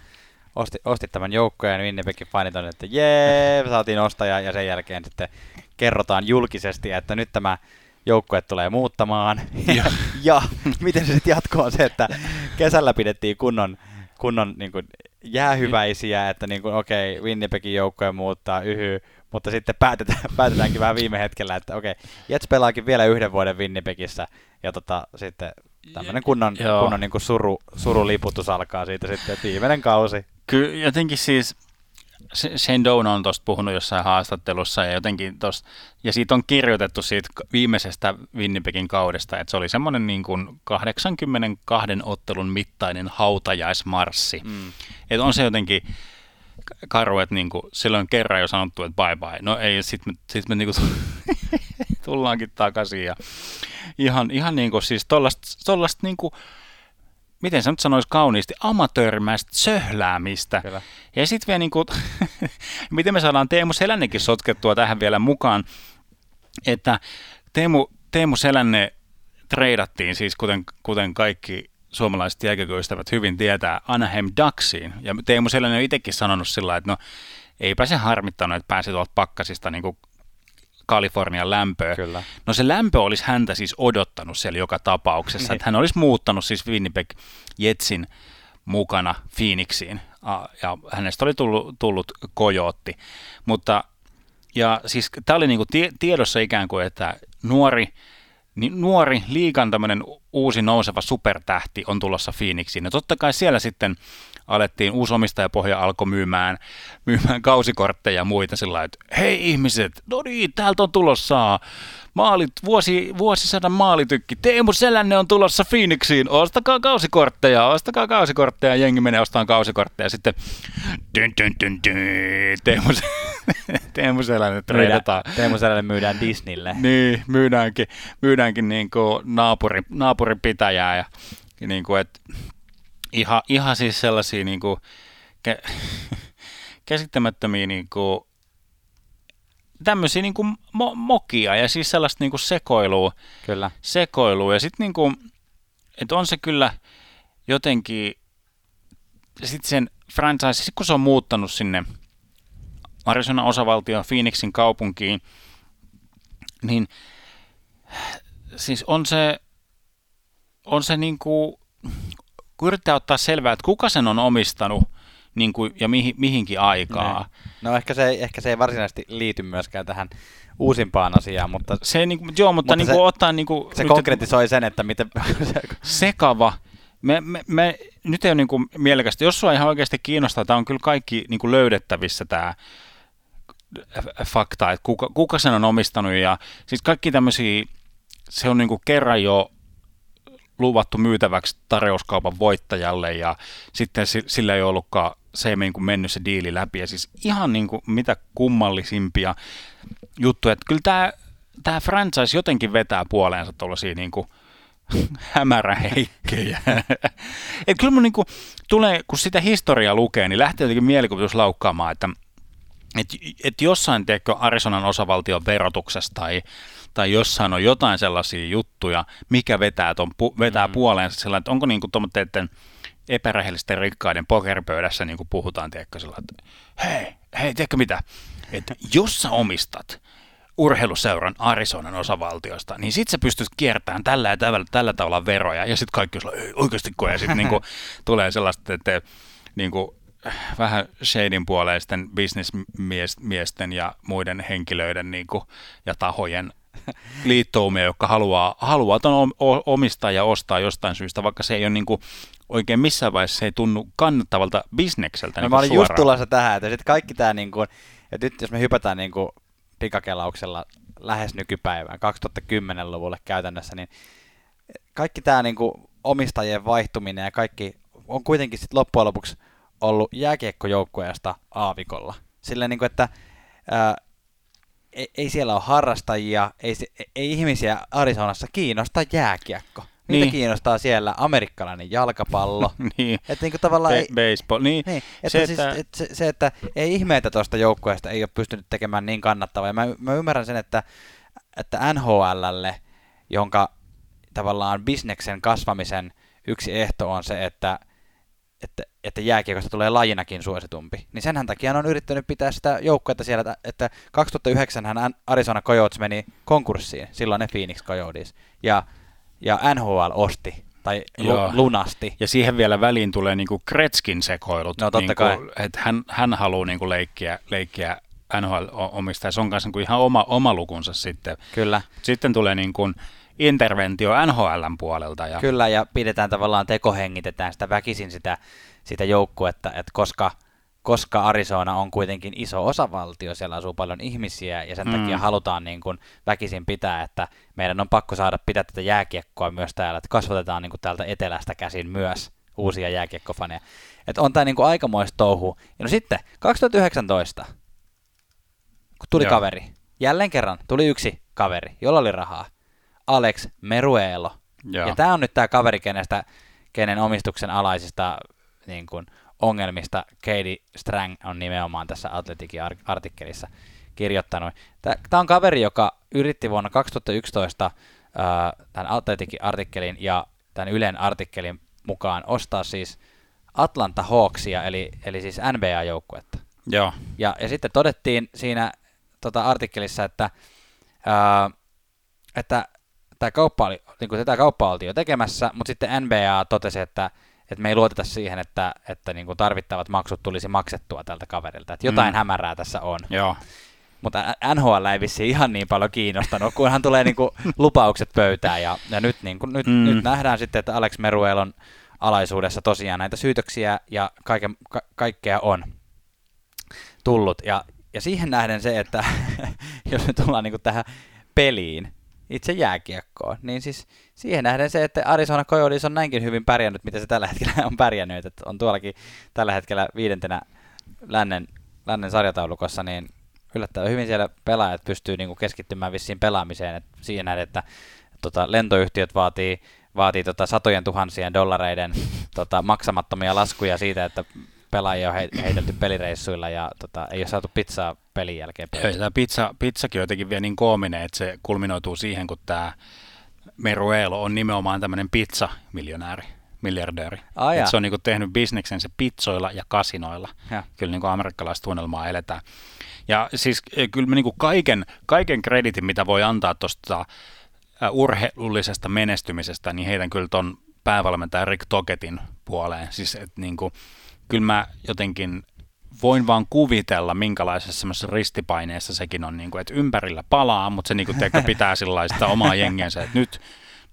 osti, ostit tämän joukkojen, Winnipegin fanit on, että jee, saatiin ostaja, ja sen jälkeen sitten kerrotaan julkisesti, että nyt tämä joukkue tulee muuttamaan. Ja, ja miten se sitten jatkuu on se, että kesällä pidettiin kunnon, kunnon niin kuin jäähyväisiä, että niin kuin, okei, Winnipegin joukkue muuttaa, yhy, mutta sitten päätetään, päätetäänkin vähän viime hetkellä, että okei, Jets pelaakin vielä yhden vuoden Winnipegissä, ja tota, sitten tämmöinen kunnon, Joo. kunnon niin kuin suru, suruliputus alkaa siitä sitten, että viimeinen kausi. Kyllä jotenkin siis Shane Doan on tuosta puhunut jossain haastattelussa ja jotenkin tosta, ja siitä on kirjoitettu siitä viimeisestä Winnipegin kaudesta, että se oli semmoinen niin kuin 82 ottelun mittainen hautajaismarssi. Mm. Että on se jotenkin karu, että niin kuin, silloin kerran jo sanottu, että bye bye. No ei, sitten me, sit me niin kuin tullaankin takaisin. Ja ihan, ihan niin kuin siis tollasta niin kuin, miten sä nyt sanois kauniisti, amatöörimäistä söhläämistä. Kyllä. Ja sitten vielä niin kuin, miten me saadaan Teemu Selännekin sotkettua tähän vielä mukaan, että Teemu, Teemu Selänne treidattiin siis, kuten, kuten kaikki suomalaiset jääkiekoystävät hyvin tietää, Anaheim Ducksiin. Ja Teemu Selänne on itsekin sanonut sillä että no eipä se harmittanut, että pääsi tuolta pakkasista niin kuin Kalifornian lämpöä. Kyllä. No se lämpö olisi häntä siis odottanut siellä joka tapauksessa, Niin. että hän olisi muuttanut siis Winnipeg Jetsin mukana Phoenixiin ja hänestä oli tullut, tullut kojootti. Mutta ja siis tämä oli niinku tie, tiedossa ikään kuin, että nuori niin nuori liikan tämmöinen uusi nouseva supertähti on tulossa Phoenixiin. Ja totta kai siellä sitten alettiin, uusi omistajapohja alkoi myymään, myymään kausikortteja ja muita sillä että hei ihmiset, no niin, täältä on tulossa maalit, vuosi, vuosisadan maalitykki, Teemu Selänne on tulossa Phoenixiin, ostakaa kausikortteja, ostakaa kausikortteja, jengi menee ostamaan kausikortteja, sitten dyn, dyn, dyn, dyn, Teemu, Teemu Selänne treidataan. Teemu Selänne myydään Disneylle. Niin, myydäänkin, myydäänkin niin kuin naapuri, naapuripitäjää ja niin kuin, että ihan, ihan siis sellaisia niin kuin, kä- käsittämättömiä niin kuin, tämmöisiä niin kuin mo- mokia ja siis sellaista niin kuin sekoilua. Kyllä. Sekoilua ja sitten niin kuin, että on se kyllä jotenkin, sitten sen franchise, sit kun se on muuttanut sinne Arizona osavaltio Phoenixin kaupunkiin, niin siis on se, on se niin kuin, kun yrittää ottaa selvää, että kuka sen on omistanut niin kuin, ja mihin, mihinkin aikaa. Ne. No ehkä se, ehkä se ei varsinaisesti liity myöskään tähän uusimpaan asiaan, mutta... Se ei, niin kuin, joo, mutta, mutta niin kuin, se, ottaa... Niin kuin, se nyt, konkretisoi sen, että miten... sekava. Me, me, me, nyt ei ole niin kuin mielekästä. Jos sua ihan oikeasti kiinnostaa, tämä on kyllä kaikki niin kuin löydettävissä tämä fakta, että kuka, kuka sen on omistanut ja siis kaikki tämmöisiä, se on niin kuin kerran jo luvattu myytäväksi tarjouskaupan voittajalle ja sitten sillä ei ollutkaan, se ei niin kuin mennyt se diili läpi ja siis ihan niin kuin mitä kummallisimpia juttuja, että kyllä tämä, tämä franchise jotenkin vetää puoleensa tuollaisia niin kuin hämäräheikkejä. Et kyllä mun niin kuin tulee, kun sitä historiaa lukee, niin lähtee jotenkin mielikuvitus laukkaamaan, että et, et jossain, teekö Arizonan osavaltion verotuksessa tai tai jossain on jotain sellaisia juttuja, mikä vetää, ton, pu, vetää mm. puoleensa sillä, että onko niin kuin tuommoitteiden epärehellisten rikkaiden pokerpöydässä niin kuin puhutaan, tiedätkö, sillä, että hei, hei, tiedätkö mitä, että jos sä omistat urheiluseuran Arizonan osavaltiosta, niin sit sä pystyt kiertämään tällä ja tällä, tällä tavalla veroja, ja sitten kaikki on oikeasti koe, ja sitten niinku tulee sellaista, että niinku, vähän shadin puoleisten bisnesmiesten ja muiden henkilöiden niinku, ja tahojen liittoumia, jotka haluaa, haluaa ton omistaa ja ostaa jostain syystä, vaikka se ei ole niin kuin oikein missään vaiheessa se ei tunnu kannattavalta bisnekseltä. No, niin mä olin suoraan. just tulossa tähän, että sitten kaikki tämä, niin kuin, että nyt jos me hypätään niin kuin pikakelauksella lähes nykypäivään, 2010-luvulle käytännössä, niin kaikki tämä niin kuin omistajien vaihtuminen ja kaikki on kuitenkin sitten loppujen lopuksi ollut jääkiekkojoukkueesta aavikolla. Silleen, niin kuin, että ää, ei, ei siellä ole harrastajia, ei, ei ihmisiä Arizonassa kiinnosta jääkiekko. Niitä niin. kiinnostaa siellä amerikkalainen jalkapallo. niin. Että niin tavallaan Be- ei, baseball. Niin. niin. Että se, siis, että... Et se, se, että ei ihme, että tuosta joukkueesta ei ole pystynyt tekemään niin kannattavaa. Ja mä, mä ymmärrän sen, että, että NHLlle, jonka tavallaan bisneksen kasvamisen yksi ehto on se, että että, että jääkiekosta tulee lajinakin suositumpi. Niin senhän takia on yrittänyt pitää sitä joukkuetta siellä, että 2009 hän Arizona Coyotes meni konkurssiin, silloin ne Phoenix Coyotes, ja, ja NHL osti tai lu, lunasti. Ja siihen vielä väliin tulee niinku Kretskin sekoilut. No totta niinku, kai. Että hän, hän haluaa niinku leikkiä, leikkiä NHL-omistaja. Se on kanssa niinku ihan oma, oma lukunsa sitten. Kyllä. Sitten tulee niinku interventio NHLn puolelta. Ja... Kyllä, ja pidetään tavallaan tekohengitetään sitä väkisin sitä, sitä joukkuetta, että koska, koska Arizona on kuitenkin iso osavaltio, siellä asuu paljon ihmisiä, ja sen mm. takia halutaan niin kuin väkisin pitää, että meidän on pakko saada pitää tätä jääkiekkoa myös täällä, että kasvatetaan niin kuin täältä etelästä käsin myös uusia jääkiekkofaneja. Että on tämä niin kuin aikamoista touhu. Ja no sitten 2019, kun tuli Joo. kaveri, jälleen kerran tuli yksi kaveri, jolla oli rahaa. Alex Meruelo. Joo. Ja tämä on nyt tämä kaveri, kenestä, kenen omistuksen alaisista niin kuin, ongelmista Katie Strang on nimenomaan tässä Atletikin artikkelissa kirjoittanut. Tämä on kaveri, joka yritti vuonna 2011 äh, tämän Atletikin artikkelin ja tämän Ylen artikkelin mukaan ostaa siis Atlanta Hawksia, eli, eli siis NBA-joukkuetta. Joo. Ja, ja sitten todettiin siinä tota, artikkelissa, että, ää, että tämä kauppa oli, niin kuin tätä kauppaa oltiin jo tekemässä, mutta sitten NBA totesi, että, että me ei luoteta siihen, että, että niin kuin tarvittavat maksut tulisi maksettua tältä kaverilta. Että jotain mm. hämärää tässä on. Joo. mutta NHL ei vissiin ihan niin paljon kiinnostanut, kunhan tulee niinku lupaukset pöytään. Ja, ja nyt, niinku, nyt, mm. nyt nähdään sitten, että Alex Meruelon alaisuudessa tosiaan näitä syytöksiä ja kaike, ka, kaikkea on tullut. Ja, ja siihen nähden se, että jos me tullaan niinku tähän peliin, itse jääkiekkoon, niin siis siihen nähden se, että Arizona Coyotes on näinkin hyvin pärjännyt, mitä se tällä hetkellä on pärjännyt, että on tuollakin tällä hetkellä viidentenä lännen, lännen sarjataulukossa, niin yllättävän hyvin siellä pelaajat pystyy niinku keskittymään vissiin pelaamiseen, että siihen nähden, että tota, lentoyhtiöt vaatii, vaatii tota, satojen tuhansien dollareiden tota, maksamattomia laskuja siitä, että pelaajia on heitelty pelireissuilla ja tota, ei ole saatu pizzaa pelin jälkeen. Joo, tämä pizza, pizzakin on jotenkin vielä niin koominen, että se kulminoituu siihen, kun tämä Meruelo on nimenomaan tämmöinen pizza-miljonääri, miljardööri. Ah, se on niin tehnyt bisneksensä pizzoilla ja kasinoilla. Ja. Kyllä niin amerikkalaista tunnelmaa eletään. Ja siis eh, kyllä me niin kaiken, kaiken kreditin, mitä voi antaa tuosta urheilullisesta menestymisestä, niin heidän kyllä tuon päävalmentaja Rick Toketin puoleen. Siis että niin kuin, kyllä mä jotenkin voin vaan kuvitella, minkälaisessa semmoisessa ristipaineessa sekin on, niin kuin, että ympärillä palaa, mutta se niin kuin, teekö, pitää sitä omaa jengiensä, että nyt,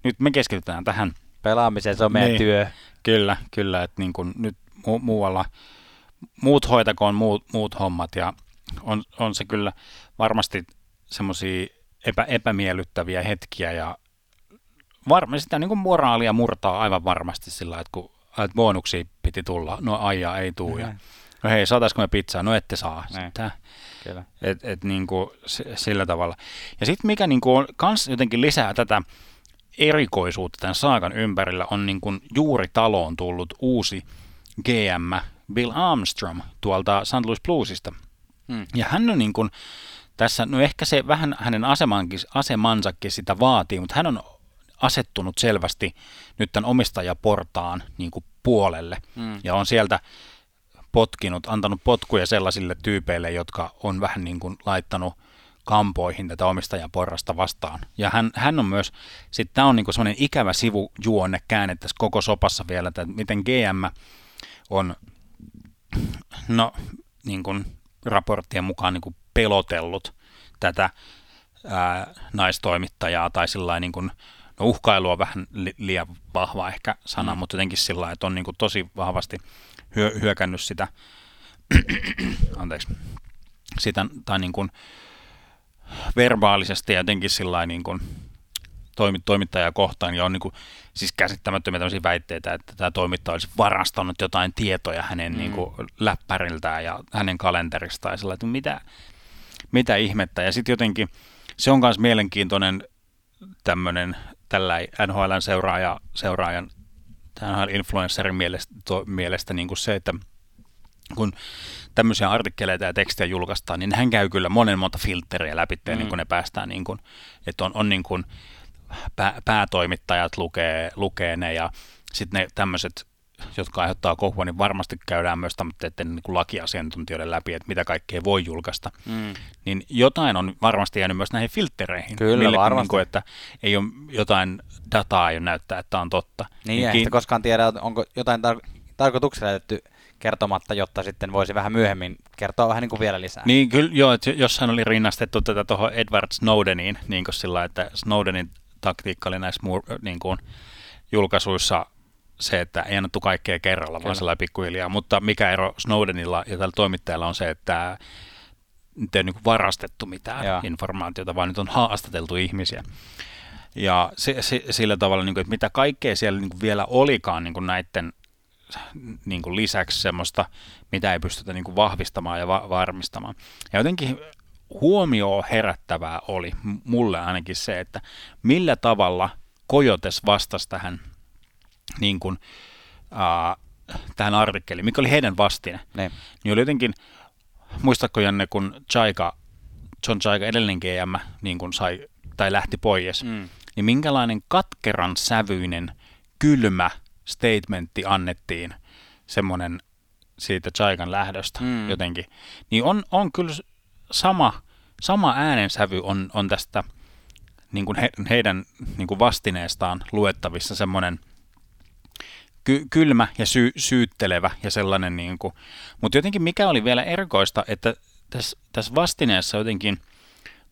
nyt me keskitytään tähän. Pelaamiseen, se on meidän niin, työ. Kyllä, kyllä, että niin kuin, nyt mu- muualla, muut hoitakoon muut, muut hommat ja on, on se kyllä varmasti semmoisia epä, epämiellyttäviä hetkiä ja varmasti sitä niin kuin moraalia murtaa aivan varmasti sillä, että kun että bonuksia piti tulla, no aijaa ei tuu. Ja, no hei, saataisiko me pizzaa? No ette saa. Sitä. Kyllä. Et, et niin kuin, sillä tavalla. Ja sitten mikä niin kuin on kans jotenkin lisää tätä erikoisuutta tämän saakan ympärillä on niin kuin juuri taloon tullut uusi GM Bill Armstrong tuolta St. Louis Bluesista. Hmm. Ja hän on niin kuin, tässä, no ehkä se vähän hänen asemankin, asemansakin sitä vaatii, mutta hän on asettunut selvästi nyt tämän omistajaportaan niin kuin puolelle mm. ja on sieltä potkinut, antanut potkuja sellaisille tyypeille, jotka on vähän niin kuin laittanut kampoihin tätä omistajaporrasta vastaan. Ja hän, hän on myös, sitten tämä on niin semmoinen ikävä sivujuonne käänne tässä koko sopassa vielä, että miten GM on, no niin kuin raporttien mukaan niin kuin pelotellut tätä ää, naistoimittajaa tai sillä niin kuin no uhkailu on vähän li- liian vahva ehkä sana, mm. mutta jotenkin sillä että on niin kuin tosi vahvasti hyö- hyökännyt sitä, anteeksi, sitä, tai niin kuin verbaalisesti ja jotenkin sillä niin kuin toimittajaa kohtaan, ja on niin kuin, siis käsittämättömiä tämmöisiä väitteitä, että tämä toimittaja olisi varastanut jotain tietoja hänen mm. niin kuin, läppäriltään ja hänen kalenteristaan, ja sillä, että mitä, mitä ihmettä, ja sitten jotenkin se on myös mielenkiintoinen tämmöinen tällä NHLn seuraaja, seuraajan, influencerin mielestä, to, mielestä niin kuin se, että kun tämmöisiä artikkeleita ja tekstejä julkaistaan, niin hän käy kyllä monen monta filtteriä läpi, mm. niin kuin ne päästään, niin kuin, että on, on niin kuin pää, päätoimittajat lukee, lukee ne ja sitten ne tämmöiset jotka aiheuttaa kohua, niin varmasti käydään myös tämmöiden niin kuin lakiasiantuntijoiden läpi, että mitä kaikkea voi julkaista. Mm. Niin jotain on varmasti jäänyt myös näihin filttereihin. Kyllä, mille, varmasti. Niin kuin, että ei ole jotain dataa, ei näyttää, että on totta. Niin, niin kiin... koskaan tiedä, onko jotain tar- tarkoituksella jätetty kertomatta, jotta sitten voisi vähän myöhemmin kertoa vähän niin kuin vielä lisää. Niin kyllä, joo, että jossain oli rinnastettu tätä tuohon Edward Snowdeniin, niin kuin sillä että Snowdenin taktiikka oli näissä niin kuin, julkaisuissa se, että ei annettu kaikkea kerralla, Kyllä. vaan sellainen pikkuhiljaa. Mutta mikä ero Snowdenilla ja tällä toimittajalla on se, että nyt ei ole niin varastettu mitään Joo. informaatiota, vaan nyt on haastateltu ihmisiä. Ja se, se, sillä tavalla, niin kuin, että mitä kaikkea siellä niin kuin vielä olikaan niin kuin näiden niin kuin lisäksi semmoista, mitä ei pystytä niin kuin vahvistamaan ja va- varmistamaan. Ja jotenkin huomio herättävää oli mulle ainakin se, että millä tavalla Kojotes vastasi tähän niin kuin, uh, tähän artikkeliin, mikä oli heidän vastine, ne. niin oli jotenkin, muistatko Janne, kun Chaika, John Chaika edellinen GM niin kuin sai, tai lähti pois, mm. niin minkälainen katkeran sävyinen, kylmä statementti annettiin semmoinen siitä Chaikan lähdöstä mm. jotenkin, niin on, on kyllä sama, sama äänensävy on, on tästä niin kuin he, heidän niin kuin vastineestaan luettavissa semmoinen – ky- kylmä ja sy- syyttelevä ja sellainen, niin kuin, mutta jotenkin mikä oli vielä erikoista, että tässä, tässä vastineessa jotenkin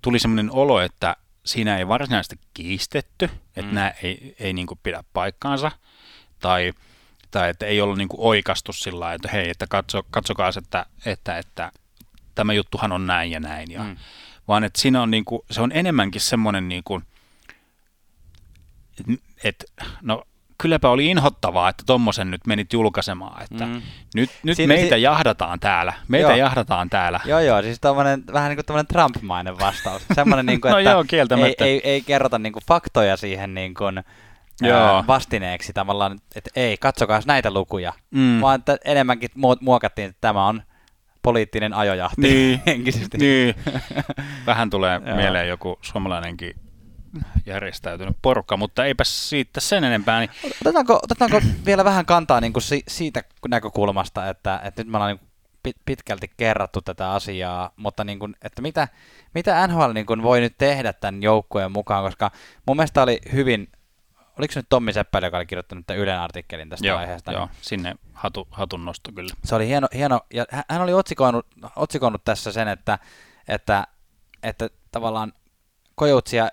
tuli semmoinen olo, että siinä ei varsinaisesti kiistetty, että Mm. nämä ei, ei niin kuin pidä paikkaansa, tai, tai että ei ollut niin kuin oikastu sillä lailla, että hei, että katso, katsokaa, että, että, että tämä juttuhan on näin ja näin, ja, Mm. mm. vaan että siinä on, niin kuin, se on enemmänkin semmoinen, niin kuin, että et, no kylläpä oli inhottavaa, että tommosen nyt menit julkaisemaan, että Mm. nyt, nyt Siinä meitä si- jahdataan täällä, meitä Joo. jahdataan täällä. Joo, joo, siis tommonen, vähän niin kuin tämmöinen Trump-mainen vastaus. Semmoinen, niin kuin, No että joo, ei, ei, ei kerrota niin kuin faktoja siihen niin kuin, Joo. vastineeksi tavallaan, että ei, katsokaa näitä lukuja, Mm. vaan että enemmänkin muo- muokattiin, että tämä on poliittinen ajojahti Niin, henkisesti. niin. Vähän tulee mieleen joku suomalainenkin järjestäytynyt porukka, mutta eipä siitä sen enempää. Niin, Otetaanko, otetaanko vielä vähän kantaa niin kuin si, siitä näkökulmasta, että, että nyt me ollaan niin pitkälti kerrattu tätä asiaa, mutta niin kuin, että mitä, mitä NHL niin kuin voi nyt tehdä tämän joukkueen mukaan, koska mun mielestä oli hyvin, oliko se nyt Tommi Seppälä, joka oli kirjoittanut tämän Ylen artikkelin tästä joo, aiheesta? joo, niin sinne hatu, hatun nosto kyllä. Se oli hieno, hieno ja hä- hän oli otsikoinut, otsikoinut tässä sen, että, että, että tavallaan kojoutsia,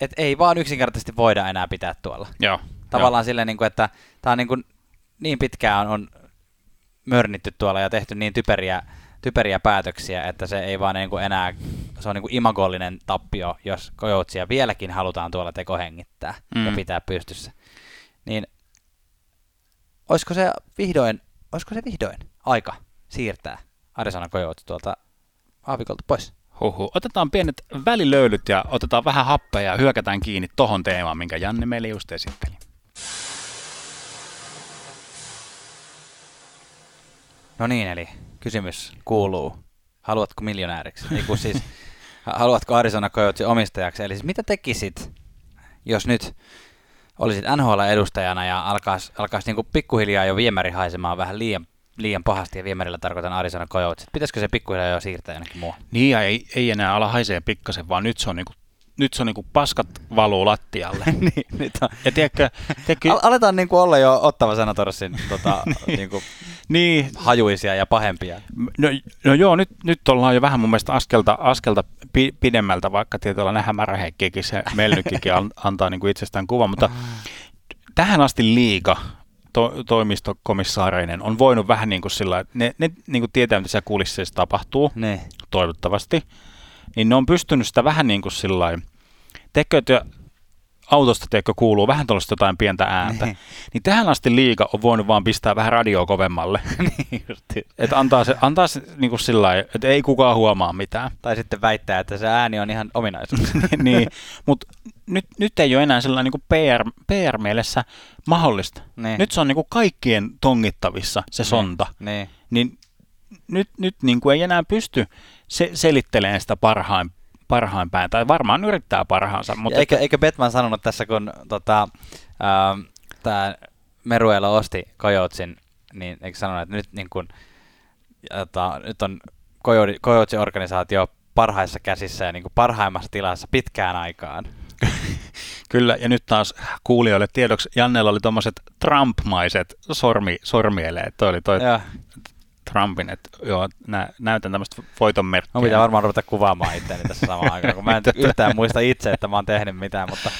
että ei vaan yksinkertaisesti voida enää pitää tuolla. Joo, Tavallaan silleen, niin kuin, että tämä on niin, kuin, niin pitkään on mörnitty tuolla ja tehty niin typeriä, typeriä päätöksiä, että se ei vaan niin kuin enää, se on niin kuin imagollinen tappio, jos kojoutsia vieläkin halutaan tuolla tekohengittää mm. ja pitää pystyssä. Niin olisiko se vihdoin, olisiko se vihdoin aika siirtää Arizona Coyotes tuolta aavikolta pois? Huhu. Otetaan pienet välilöylyt ja otetaan vähän happea ja hyökätään kiinni tohon teemaan, minkä Janne meille just esitteli. No niin, eli kysymys kuuluu, haluatko miljonääriksi? Ei kun siis, haluatko Arizona Coyotesin omistajaksi? Eli siis mitä tekisit, jos nyt olisit NHL-edustajana ja alkaisi, alkaisi niin pikkuhiljaa jo viemäri haisemaan vähän liian, liian pahasti, ja viemärillä tarkoitan Arizona Coyotes. Pitäisikö se pikkuhiljaa jo siirtää jonnekin muualle? Niin ja ei, ei enää ala haisee pikkasen, vaan nyt se on niinku, nyt se on niinku paskat valuu lattialle. niin, nyt on. Ja tiedätkö, tiedätkö Al- aletaan niin kuin olla jo Ottava Senatorsin tota, niin kuin niin, hajuisia ja pahempia. No, no joo, nyt, nyt ollaan jo vähän mun mielestä askelta, askelta pi, pidemmältä, vaikka tietyllä nähdä hämäräheikkiäkin se Melnykkikin an- antaa niin kuin itsestään kuvan, mutta tähän asti liiga to, toimistokomissaareinen on voinut vähän niin kuin sillä että ne, ne niin kuin tietää, mitä siellä kulisseissa tapahtuu, Niin. toivottavasti, niin ne on pystynyt sitä vähän niin kuin sillä että autosta teekö kuuluu vähän tuollaista jotain pientä ääntä, Niin. niin tähän asti liiga on voinut vaan pistää vähän radioa kovemmalle. niin. Että antaa se, antaa se niin kuin sillä lailla, että ei kukaan huomaa mitään. Tai sitten väittää, että se ääni on ihan ominaisuus. niin, mutta nyt, nyt ei ole enää sellainen niin PR, PR-mielessä mahdollista. Niin. Nyt se on niin kuin kaikkien tongittavissa se sonta. Niin. Niin nyt, nyt niin kuin ei enää pysty se, selittelemään sitä parhain, parhain päin. Tai varmaan yrittää parhaansa. Mutta eikö, eikö Batman sanonut tässä, kun tota, ähm, tämä Meruelo osti Coyotesin, niin eikö sanonut, että nyt, niin kun, jota, nyt on Coyote- Coyotesin organisaatio parhaissa käsissä ja niin kuin parhaimmassa tilassa pitkään aikaan. Kyllä, ja nyt taas kuulijoille tiedoksi, Jannella oli tuommoiset Trump-maiset sormi, sormieleet. Toi oli toi Ja, Trumpin, että joo, nä, näytän tämmöistä voiton merkkiä. mun pitää varmaan ruveta kuvaamaan itseäni tässä samaan aikaan, kun mä en yhtään muista itse, että mä oon tehnyt mitään, mutta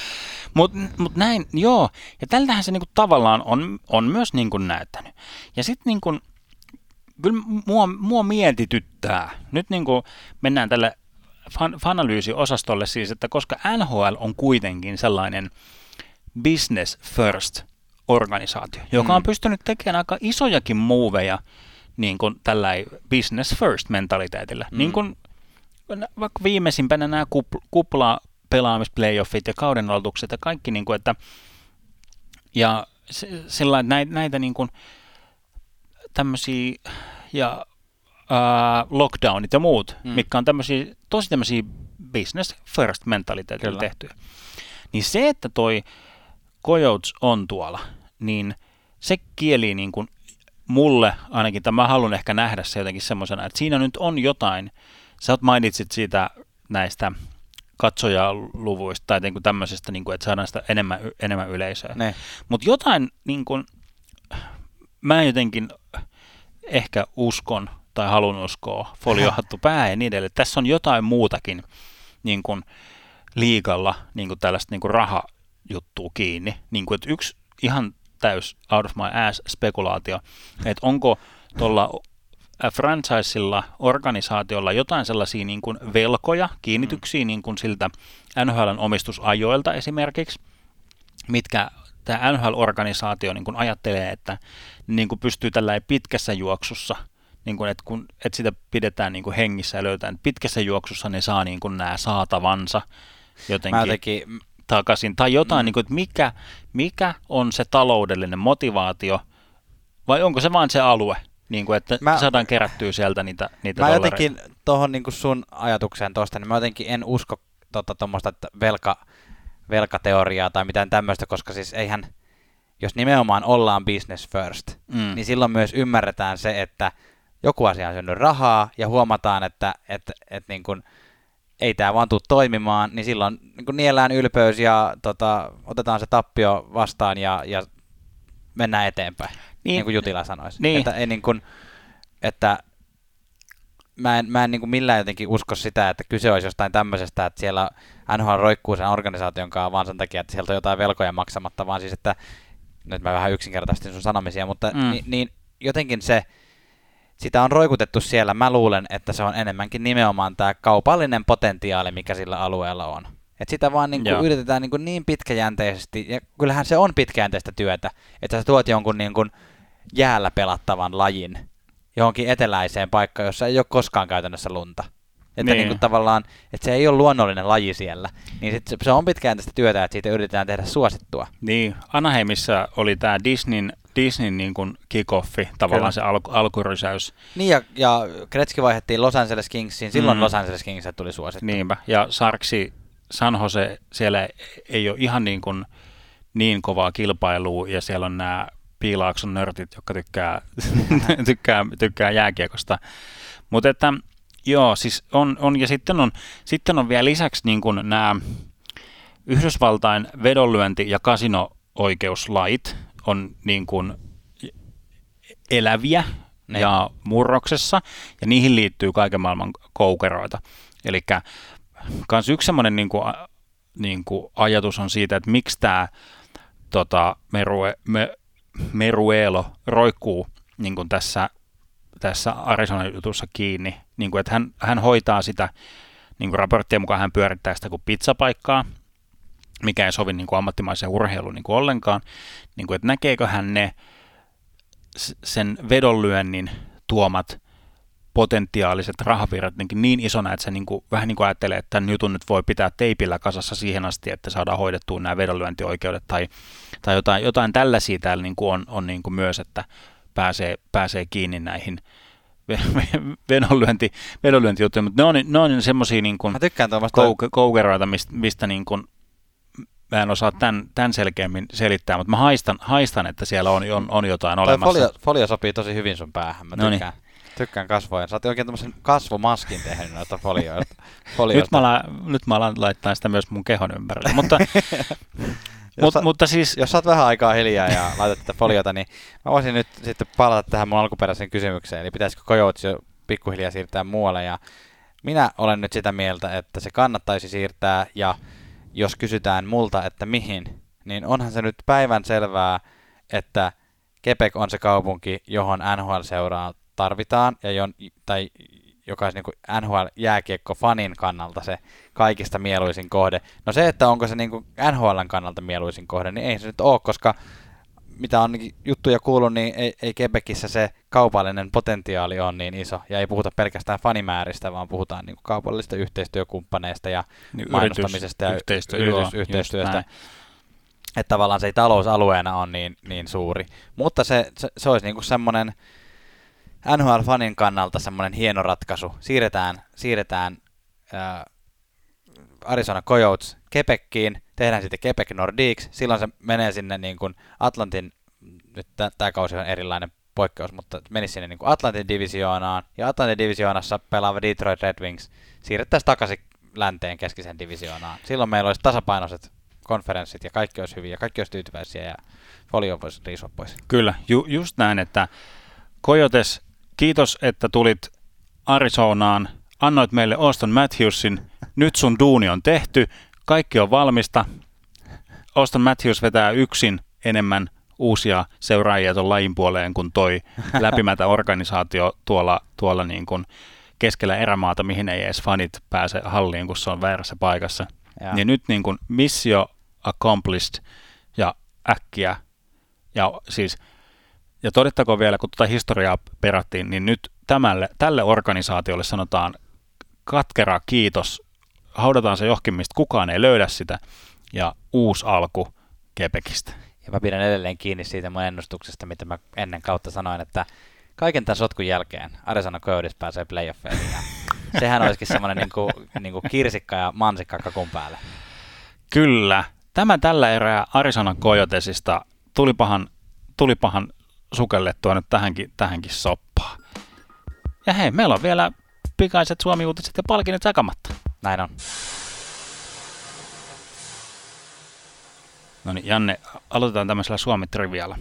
Mutta mut näin, joo, ja tältähän se niinku tavallaan on, on myös niinku näyttänyt. Ja sitten niinku, kyllä mua, mua mietityttää, nyt niinku mennään tälle fan, fanalyysiosastolle siis, että koska NHL on kuitenkin sellainen business first organisaatio, joka on Mm. pystynyt tekemään aika isojakin moveja niin kuin tällä business first mentaliteetillä. Mm. Niin kuin vaikka viimeisimpänä nämä kupl- kupla pelaamisplayoffit ja kauden aloitukset ja kaikki, niin kuin, että ja se, sillä että näitä, näitä niin kuin, tämmöisiä ja ää, lockdownit ja muut, Mm. mitkä on tämmöisiä, tosi tämmöisiä business first mentaliteetillä Kyllä. tehtyjä. Niin se, että toi Coyotes on tuolla, niin se kieli niin kuin mulle ainakin, tai mä haluan ehkä nähdä se jotenkin semmoisena, että siinä nyt on jotain, sä oot mainitsit siitä näistä katsojaluvuista tai niin kuin tämmöisestä, niin kuin, että saadaan sitä enemmän, enemmän yleisöä. Mutta jotain, niin kuin, mä jotenkin ehkä uskon, tai halun uskoa, foliohattu pää ja niin edelleen. Tässä on jotain muutakin niin kuin liigalla niin kuin tällaista niin kuin rahajuttua kiinni. Niin kuin, että yksi ihan täys out of my ass spekulaatio, että onko tuolla franchisella, organisaatiolla jotain sellaisia niin kuin velkoja, kiinnityksiä niin kuin siltä NHLn omistusajoilta esimerkiksi, mitkä tämä NHL-organisaatio niin kuin ajattelee, että niin kuin pystyy tällä pitkässä juoksussa, niin kuin, että, kun, että sitä pidetään niin kuin hengissä ja löytää, että pitkässä juoksussa ne saa niin kuin nämä saatavansa jotenkin, jotenkin takaisin. Tai jotain, mm. niin kuin, että mikä, mikä on se taloudellinen motivaatio, vai onko se vain se alue, niin kuin, että mä, saadaan kerättyä sieltä niitä, niitä Mä jotenkin tuohon niin sun ajatukseen tuosta, niin mä jotenkin en usko tuommoista tota, velka, velkateoriaa tai mitään tämmöistä, koska siis eihän, jos nimenomaan ollaan business first, mm. niin silloin myös ymmärretään se, että joku asia on syönyt rahaa ja huomataan, että, että, että niin kuin, ei tämä vaan tule toimimaan, niin silloin niin kuin niellään ylpeys ja tota, otetaan se tappio vastaan ja, ja mennään eteenpäin, niin, niin kuin Jutila sanoisi. Niin. Että, ei niin kuin, että mä en, mä en niin kuin millään jotenkin usko sitä, että kyse olisi jostain tämmöisestä, että siellä NHL roikkuu sen organisaation kanssa vaan sen takia, että sieltä on jotain velkoja maksamatta, vaan siis, että nyt mä vähän yksinkertaisesti sun sanomisia, mutta mm. niin, niin jotenkin se, sitä on roikutettu siellä, mä luulen, että se on enemmänkin nimenomaan tämä kaupallinen potentiaali, mikä sillä alueella on. Et sitä vaan niin kuin yritetään niin, kuin niin pitkäjänteisesti, ja kyllähän se on pitkäjänteistä työtä, että sä tuot jonkun niin kuin jäällä pelattavan lajin johonkin eteläiseen paikkaan, jossa ei ole koskaan käytännössä lunta. Että niin. Niin kuin tavallaan, että se ei ole luonnollinen laji siellä. Niin sit se on pitkäjänteistä työtä, että siitä yritetään tehdä suosittua. Niin, Anaheimissa oli tämä Disneyn, Disneyn niin kuin kick-offi, tavallaan Kyllä. se alku, alkurysäys. Niin, ja, ja Kretski vaihdettiin Los Angeles Kingsiin, silloin mm. Los Angeles Kings tuli suosittu. Niinpä, ja Sarksi San Jose, siellä ei ole ihan niin, kuin, niin kovaa kilpailua, ja siellä on nämä piilaakson nörtit, jotka tykkää, tykkää, tykkää jääkiekosta. Mutta että joo, siis on, on ja sitten on, sitten on vielä lisäksi niin kuin nämä Yhdysvaltain vedonlyönti- ja kasino-oikeuslait on niin kuin eläviä ne. ja murroksessa, ja niihin liittyy kaiken maailman koukeroita. Eli kans yksi semmoinen niin kuin, niin kuin ajatus on siitä, että miksi tämä tota, Merue, me, Meruelo roikkuu niin kuin tässä, tässä Arizona-jutussa kiinni, niin kuin, että hän, hän hoitaa sitä, niin kuin raporttien mukaan hän pyörittää sitä kuin pizzapaikkaa, mikä ei sovi niin kuin ammattimaiseen urheiluun niin kuin ollenkaan, niin kuin, että näkeekö hän ne sen vedonlyönnin tuomat potentiaaliset rahavirrat niin isona, että se niin kuin, vähän niin kuin ajattelee, että tämän jutun nyt voi pitää teipillä kasassa siihen asti, että saadaan hoidettua nämä vedonlyöntioikeudet tai, tai jotain, jotain tällaisia täällä niin kuin on, on niin kuin myös, että pääsee, pääsee kiinni näihin vedonlyönti, vedonlyöntijuttuja, mutta ne on, ne on semmoisia niin kuin kou- koukeroita, mistä, mistä niin kuin, mä en osaa tämän, tämän selkeämmin selittää, mutta mä haistan, haistan että siellä on, on, on jotain olemassa. Folio, folio sopii tosi hyvin sun päähän, mä tykkään. Noniin. Tykkään kasvoja. Sä oot oikein tämmöisen kasvomaskin tehnyt noita folioita. folioita. nyt, mä alan, nyt mä alan laittaa sitä myös mun kehon ympärille. mutta, Mut, sä, mutta siis... Jos saat vähän aikaa hiljaa ja laitat tätä foliota, niin mä voisin nyt sitten palata tähän mun alkuperäiseen kysymykseen. Eli pitäisikö Coyotes jo pikkuhiljaa siirtää muualle? Ja minä olen nyt sitä mieltä, että se kannattaisi siirtää. Ja jos kysytään multa, että mihin, niin onhan se nyt päivän selvää, että Kepek on se kaupunki, johon NHL-seuraa tarvitaan, ja jon, tai joka olisi niin NHL-jääkiekko-fanin kannalta se kaikista mieluisin kohde. No se, että onko se niin kuin NHLn kannalta mieluisin kohde, niin ei se nyt ole, koska mitä on juttuja kuullut, niin ei, ei Quebecissä se kaupallinen potentiaali on niin iso, ja ei puhuta pelkästään fanimääristä, vaan puhutaan niin kuin kaupallisista yhteistyökumppaneista ja niin mainostamisesta ja yhteistyö, yritys, yhteistyöstä. Että tavallaan se ei talousalueena on niin, niin suuri. Mutta se, se, se olisi niin kuin semmoinen, NHL-fanin kannalta semmoinen hieno ratkaisu. Siirretään, siirretään äh, Arizona Coyotes Kepekkiin, tehdään sitten Quebec Nordiques, silloin se menee sinne niin kuin Atlantin, nyt tämä kausi on erilainen poikkeus, mutta menisi sinne niin kuin Atlantin divisioonaan, ja Atlantin divisioonassa pelaava Detroit Red Wings siirrettäisiin takaisin länteen keskisen divisioonaan. Silloin meillä olisi tasapainoiset konferenssit ja kaikki olisi hyviä, kaikki olisi tyytyväisiä ja folio voisi riisua pois. Kyllä, ju- just näin, että Coyotes kiitos, että tulit Arizonaan, annoit meille Auston Matthewsin, nyt sun duuni on tehty, kaikki on valmista. Auston Matthews vetää yksin enemmän uusia seuraajia tuon lajin puoleen kuin toi läpimätä organisaatio tuolla, tuolla niin kuin keskellä erämaata, mihin ei edes fanit pääse halliin, kun se on väärässä paikassa. Ja. Niin nyt niin kuin missio accomplished ja äkkiä. Ja siis, ja todettakoon vielä, kun tuota historiaa perattiin, niin nyt tämälle, tälle organisaatiolle sanotaan katkera kiitos. Haudataan se johonkin, mistä kukaan ei löydä sitä. Ja uusi alku Kepekistä. Ja mä pidän edelleen kiinni siitä mun ennustuksesta, mitä mä ennen kautta sanoin, että kaiken tämän sotkun jälkeen Arizona Coyotes pääsee playoffeihin. Sehän olisikin semmoinen niinku, niinku kirsikka ja mansikka kakun päälle. Kyllä. Tämä tällä erää Arizona Coyotesista tulipahan, tulipahan sukellettua nyt tähänkin, tähänkin soppaan. Ja hei, meillä on vielä pikaiset Suomi-uutiset ja palkinnot jakamatta. Näin on. No niin, Janne, aloitetaan tämmöisellä Suomi-trivialla.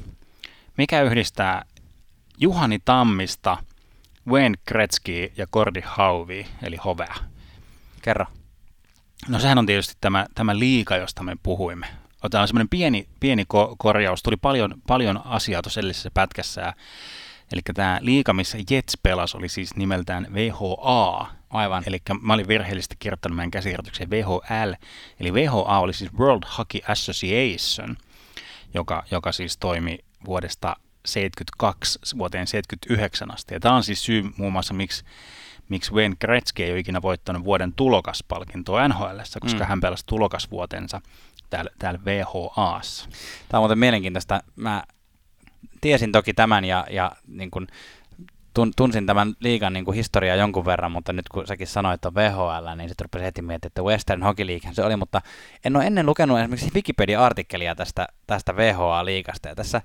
Mikä yhdistää Juhani Tammista, Wayne Gretzky ja Cordy Hauvi, eli Hovea? Kerro. No sehän on tietysti tämä, tämä liika, josta me puhuimme. Otetaan semmoinen pieni, pieni ko- korjaus. Tuli paljon, paljon asiaa tuossa edellisessä pätkässä. Eli tämä liika, missä Jets pelasi, oli siis nimeltään VHA. Aivan. Eli mä olin virheellisesti kirjoittanut meidän käsikirjoitukseen VHL. Eli VHA oli siis World Hockey Association, joka, joka siis toimi vuodesta 72 vuoteen 79 asti. Ja tämä on siis syy muun muassa, miksi miksi Wayne Gretzky ei ole ikinä voittanut vuoden tulokaspalkintoa NHL, koska Mm. hän pelasi tulokasvuotensa täällä, täällä VHAssa. Tämä on muuten mielenkiintoista. Mä tiesin toki tämän ja, ja niin kuin tunsin tämän liigan niin kuin historiaa jonkun verran, mutta nyt kun säkin sanoit, että on VHL, niin sitten rupesin heti miettimään, että Western Hockey League se oli, mutta en ole ennen lukenut esimerkiksi Wikipedia-artikkelia tästä, tästä VHA-liigasta. Ja tässä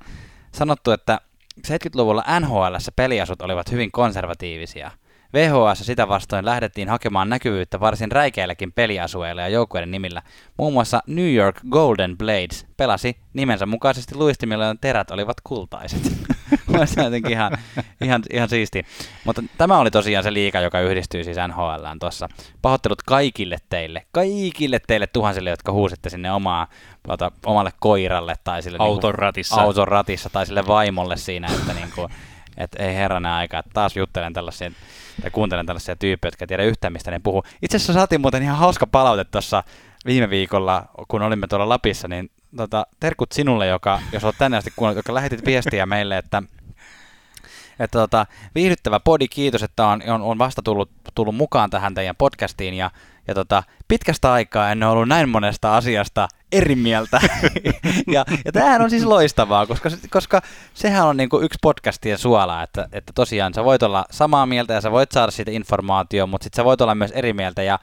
sanottu, että 70-luvulla NHL peliasut olivat hyvin konservatiivisia. VHS sitä vastoin lähdettiin hakemaan näkyvyyttä varsin räikeilläkin peliasueilla ja joukkueiden nimillä. Muun muassa New York Golden Blades pelasi nimensä mukaisesti luistimilla, joiden terät olivat kultaiset. Se on jotenkin ihan, ihan, ihan siisti. Mutta tämä oli tosiaan se liiga, joka yhdistyy siis NHLään tuossa. Pahoittelut kaikille teille, kaikille teille tuhansille, jotka huusitte sinne omaa, tuota, omalle koiralle tai sille Auton niinku, ratissa. auton ratissa tai sille vaimolle siinä, että niinku, et ei herranen aika, että taas juttelen tällaisia, tai kuuntelen tällaisia tyyppejä, jotka ei tiedä yhtään mistä ne puhuu. Itse asiassa saatiin muuten ihan hauska palaute tuossa viime viikolla, kun olimme tuolla Lapissa, niin tota, terkut sinulle, joka, jos olet tänne asti kuunnellut, joka lähetit viestiä meille, että että tota, viihdyttävä podi, kiitos, että on, on, on vasta tullut, tullut mukaan tähän teidän podcastiin ja, ja tota, pitkästä aikaa en ole ollut näin monesta asiasta eri mieltä. ja, ja tämähän on siis loistavaa, koska, koska sehän on niinku yksi podcastien suola, että, että tosiaan sä voit olla samaa mieltä ja sä voit saada siitä informaatiota, mutta sitten sä voit olla myös eri mieltä ja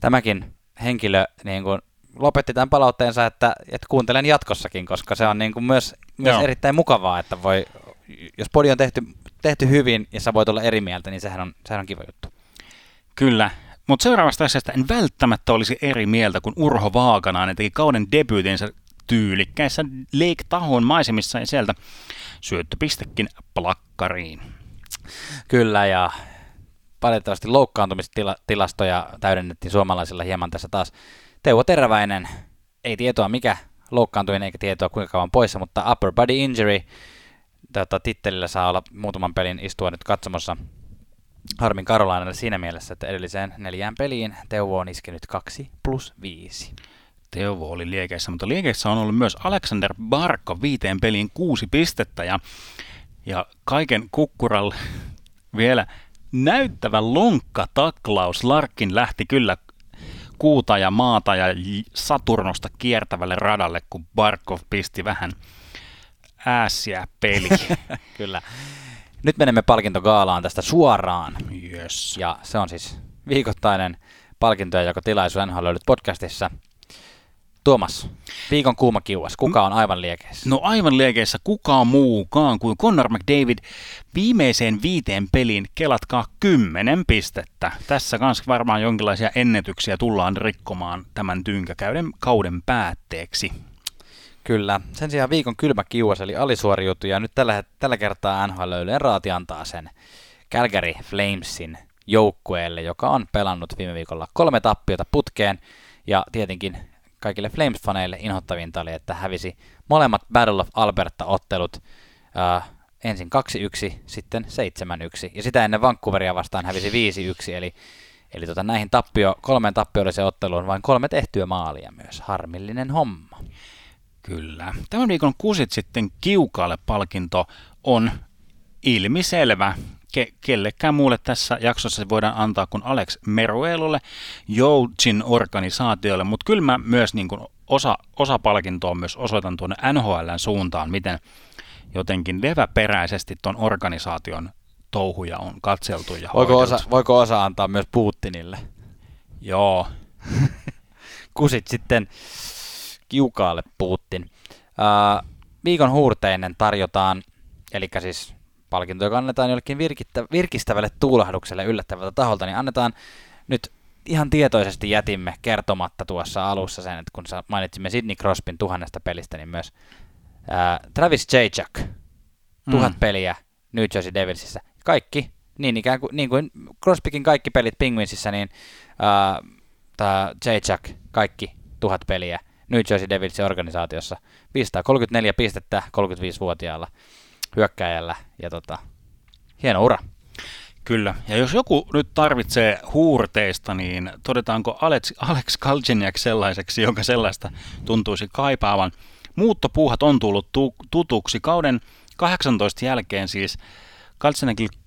tämäkin henkilö niin kuin lopetti tämän palautteensa, että, että kuuntelen jatkossakin, koska se on niin kuin myös, myös Joo. erittäin mukavaa, että voi, jos podi on tehty, tehty hyvin ja sä voit olla eri mieltä, niin sehän on, sehän on kiva juttu. Kyllä. Mutta seuraavasta asiasta en välttämättä olisi eri mieltä, kun Urho Vaakanainen teki kauden debyytinsä tyylikkäissä Lake Tahon maisemissa ja sieltä syöttöpistekin plakkariin. Kyllä, ja valitettavasti loukkaantumistilastoja täydennettiin suomalaisilla hieman tässä taas. Teuvo Teräväinen, ei tietoa mikä loukkaantui eikä tietoa kuinka kauan poissa, mutta upper body injury tota, tittelillä saa olla muutaman pelin istua nyt katsomossa Harmin Karolainalle siinä mielessä, että edelliseen neljään peliin Teuvo on iskenyt 2 plus 5. Teuvo oli liekeissä, mutta liekeissä on ollut myös Alexander Barkko viiteen peliin kuusi pistettä ja, ja kaiken kukkuralle vielä näyttävä lonkka taklaus. Larkin lähti kyllä kuuta ja maata ja Saturnosta kiertävälle radalle, kun Barkov pisti vähän äässiä peli. Kyllä. Nyt menemme palkintogaalaan tästä suoraan. yes. Ja se on siis viikoittainen palkintojen jako tilaisuus NHL löydyt podcastissa. Tuomas, viikon kuuma kiuas. Kuka on aivan liekeissä? No aivan liekeissä kukaan muukaan kuin Connor McDavid viimeiseen viiteen peliin kelatkaa kymmenen pistettä. Tässä kanssa varmaan jonkinlaisia ennätyksiä tullaan rikkomaan tämän tynkäkäyden kauden päätteeksi. Kyllä. Sen sijaan viikon kylmä kiuas eli alisuoriutuja. Nyt tällä, tällä kertaa NHL raati antaa sen Calgary Flamesin joukkueelle, joka on pelannut viime viikolla kolme tappiota putkeen, ja tietenkin kaikille Flames-faneille inhottavinta oli, että hävisi molemmat Battle of Alberta-ottelut äh, ensin 2-1, sitten 7-1, ja sitä ennen Vancouveria vastaan hävisi 5-1, eli, eli tota, näihin tappio, kolmeen tappiolliseen otteluun vain kolme tehtyä maalia myös. Harmillinen homma. Kyllä. Tämän viikon kusit sitten kiukaalle palkinto on ilmiselvä. Ke- kellekään muulle tässä jaksossa se voidaan antaa kuin Alex Meruelulle, Joujin organisaatiolle, mutta kyllä mä myös niin kuin osa, osa palkintoa myös osoitan tuonne NHLn suuntaan, miten jotenkin leväperäisesti tuon organisaation touhuja on katseltu ja voiko osa, voiko osa antaa myös Putinille? Joo. Kusit sitten kiukaalle Putin. Uh, viikon huurteinen tarjotaan, eli siis palkinto, joka annetaan jollekin virkittä, virkistävälle tuulahdukselle yllättävältä taholta, niin annetaan nyt ihan tietoisesti jätimme kertomatta tuossa alussa sen, että kun mainitsimme Sidney Crosbyn tuhannesta pelistä, niin myös uh, Travis Jacek, tuhat mm. peliä New Jersey Devilsissä. Kaikki, niin, ikään kuin, niin kuin Crosbykin kaikki pelit Penguinsissa, niin tämä Jacek, kaikki tuhat peliä New Jersey Devilsin organisaatiossa. 534 pistettä 35-vuotiaalla hyökkäjällä ja tota, hieno ura. Kyllä, ja jos joku nyt tarvitsee huurteista, niin todetaanko Alex, Alex Kalciniak sellaiseksi, joka sellaista tuntuisi kaipaavan. Muuttopuuhat on tullut tu- tutuksi. Kauden 18 jälkeen siis Kalciniakilla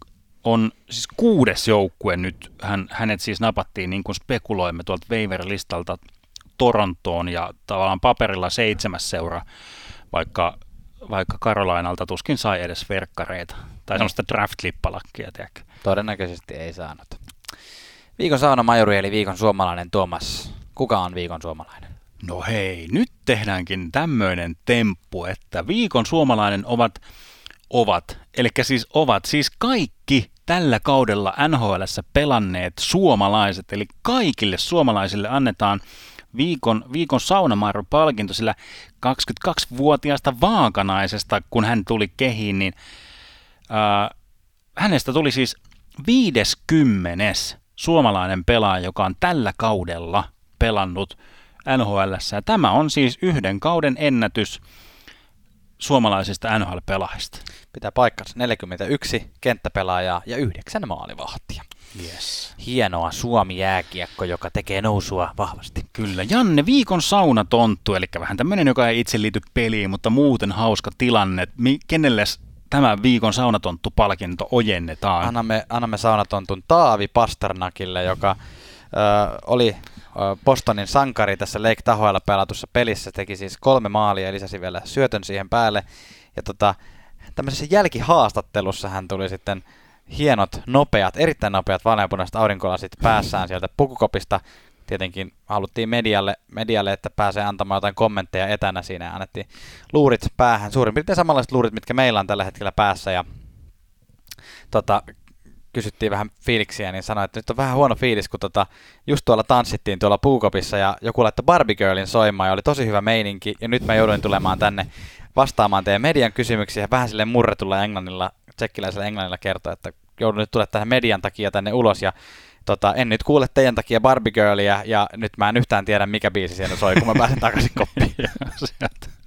on siis kuudes joukkue nyt. Hän, hänet siis napattiin niin kuin spekuloimme tuolta waiver-listalta Torontoon ja tavallaan paperilla seitsemäs seura, vaikka, vaikka Karolainalta tuskin sai edes verkkareita tai no. semmoista draft-lippalakkia, tiedäkö? Todennäköisesti ei saanut. Viikon saunamajuri eli viikon suomalainen Tuomas. Kuka on viikon suomalainen? No hei, nyt tehdäänkin tämmöinen temppu, että viikon suomalainen ovat, ovat, eli siis ovat siis kaikki tällä kaudella NHLssä pelanneet suomalaiset, eli kaikille suomalaisille annetaan viikon, viikon saunamairu-palkinto, sillä 22-vuotiaasta vaakanaisesta, kun hän tuli kehiin, niin ää, hänestä tuli siis 50 suomalainen pelaaja, joka on tällä kaudella pelannut NHL. Tämä on siis yhden kauden ennätys suomalaisista NHL-pelaajista. Pitää paikkansa 41 kenttäpelaajaa ja 9 maalivahtia. Yes. Hienoa Suomi-jääkiekko, joka tekee nousua vahvasti. Kyllä. Janne, viikon saunatonttu, eli vähän tämmöinen, joka ei itse liity peliin, mutta muuten hauska tilanne. Kenelle tämä viikon saunatonttu-palkinto ojennetaan? Annamme, annamme saunatontun Taavi Pasternakille, joka ö, oli Bostonin sankari tässä Lake Tahoella pelatussa pelissä, teki siis kolme maalia ja lisäsi vielä syötön siihen päälle. Ja tota, tämmöisessä jälkihaastattelussa hän tuli sitten hienot, nopeat, erittäin nopeat vaaleanpunaiset aurinkolasit päässään sieltä pukukopista. Tietenkin haluttiin medialle, medialle, että pääsee antamaan jotain kommentteja etänä siinä ja annettiin luurit päähän. Suurin piirtein samanlaiset luurit, mitkä meillä on tällä hetkellä päässä ja tota, kysyttiin vähän fiiliksiä, niin sanoi, että nyt on vähän huono fiilis, kun tota, just tuolla tanssittiin tuolla puukopissa ja joku laittoi Barbie Girlin soimaan ja oli tosi hyvä meininki ja nyt mä jouduin tulemaan tänne vastaamaan teidän median kysymyksiä vähän sille murretulla englannilla, tsekkiläisellä englannilla kertoa, että joudun nyt tulemaan tähän median takia tänne ulos ja tota, en nyt kuule teidän takia Barbie Girlia ja nyt mä en yhtään tiedä mikä biisi siellä soi, kun mä pääsen takaisin koppiin.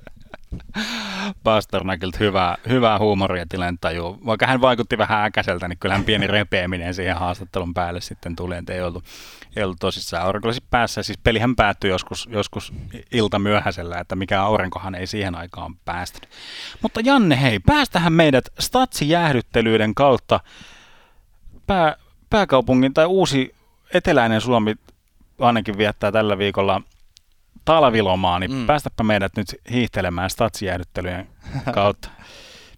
Pasternakilta hyvää, hyvää huumoria tilentaju. Vaikka hän vaikutti vähän äkäseltä, niin kyllähän pieni repeäminen siihen haastattelun päälle sitten tuli, että ei ollut, ei ollut tosissaan aurinkolaiset päässä. Siis pelihän päättyi joskus, joskus ilta myöhäisellä, että mikä aurinkohan ei siihen aikaan päästänyt. Mutta Janne, hei, päästähän meidät statsijäähdyttelyiden kautta pää, pääkaupungin tai uusi eteläinen Suomi ainakin viettää tällä viikolla talvilomaa, niin mm. päästäpä meidät nyt hiihtelemään statsijäädyttelyjen kautta.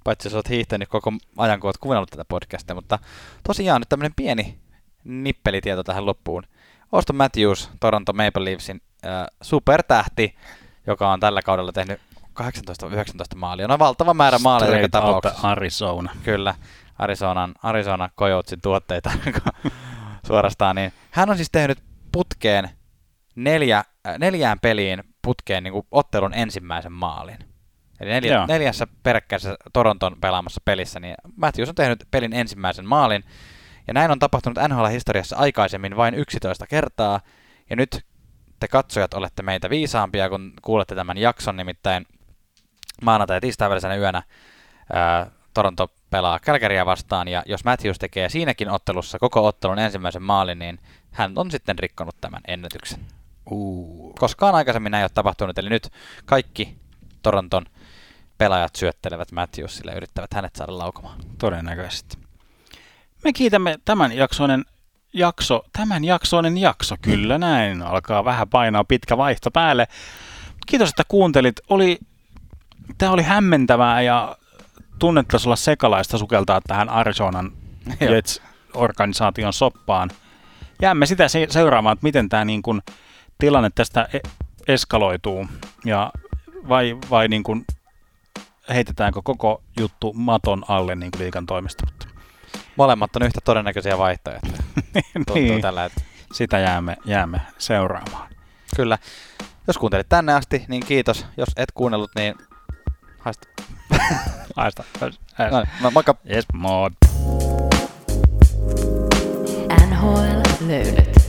Paitsi jos olet hiihtänyt koko ajan, kun olet kuunnellut tätä podcastia, mutta tosiaan nyt tämmöinen pieni nippelitieto tähän loppuun. Auston Matthews, Toronto Maple Leafsin äh, supertähti, joka on tällä kaudella tehnyt 18-19 maalia. No valtava määrä maaleja joka tapauksessa. Arizona. Kyllä, Arizonan, Arizona Coyotesin tuotteita suorastaan. Niin hän on siis tehnyt putkeen neljä, äh, neljään peliin putkeen niin kuin ottelun ensimmäisen maalin. Eli neljä, Joo. neljässä peräkkäisessä Toronton pelaamassa pelissä, niin Matthews on tehnyt pelin ensimmäisen maalin. Ja näin on tapahtunut NHL-historiassa aikaisemmin vain 11 kertaa. Ja nyt te katsojat olette meitä viisaampia, kun kuulette tämän jakson, nimittäin maanantai- ja tiistai yönä ää, Toronto pelaa Calgarya vastaan, ja jos Matthews tekee siinäkin ottelussa koko ottelun ensimmäisen maalin, niin hän on sitten rikkonut tämän ennätyksen. Uh. Koskaan aikaisemmin näin ei ole tapahtunut, eli nyt kaikki Toronton pelaajat syöttelevät Matthewsille ja yrittävät hänet saada laukomaan. Todennäköisesti. Me kiitämme tämän jaksoinen jakso, tämän jaksoinen jakso, kyllä näin, alkaa vähän painaa pitkä vaihto päälle. Kiitos, että kuuntelit. Oli, tämä oli hämmentävää ja tunnettaisi olla sekalaista sukeltaa tähän Arizonan. Jets-organisaation soppaan. Jäämme sitä se- seuraamaan, että miten tämä niin kuin, tilanne tästä e- eskaloituu ja vai, vai niin kuin, heitetäänkö koko juttu maton alle niin kuin liikan toimesta. Mutta Molemmat on yhtä todennäköisiä vaihtoehtoja. Tuntuu niin, tällä, että sitä jäämme, jäämme seuraamaan. kyllä. Jos kuuntelit tänne asti, niin kiitos. Jos et kuunnellut, niin haista. Haista. No niin, mo- moikka! Yes, mod. NHL löydöt.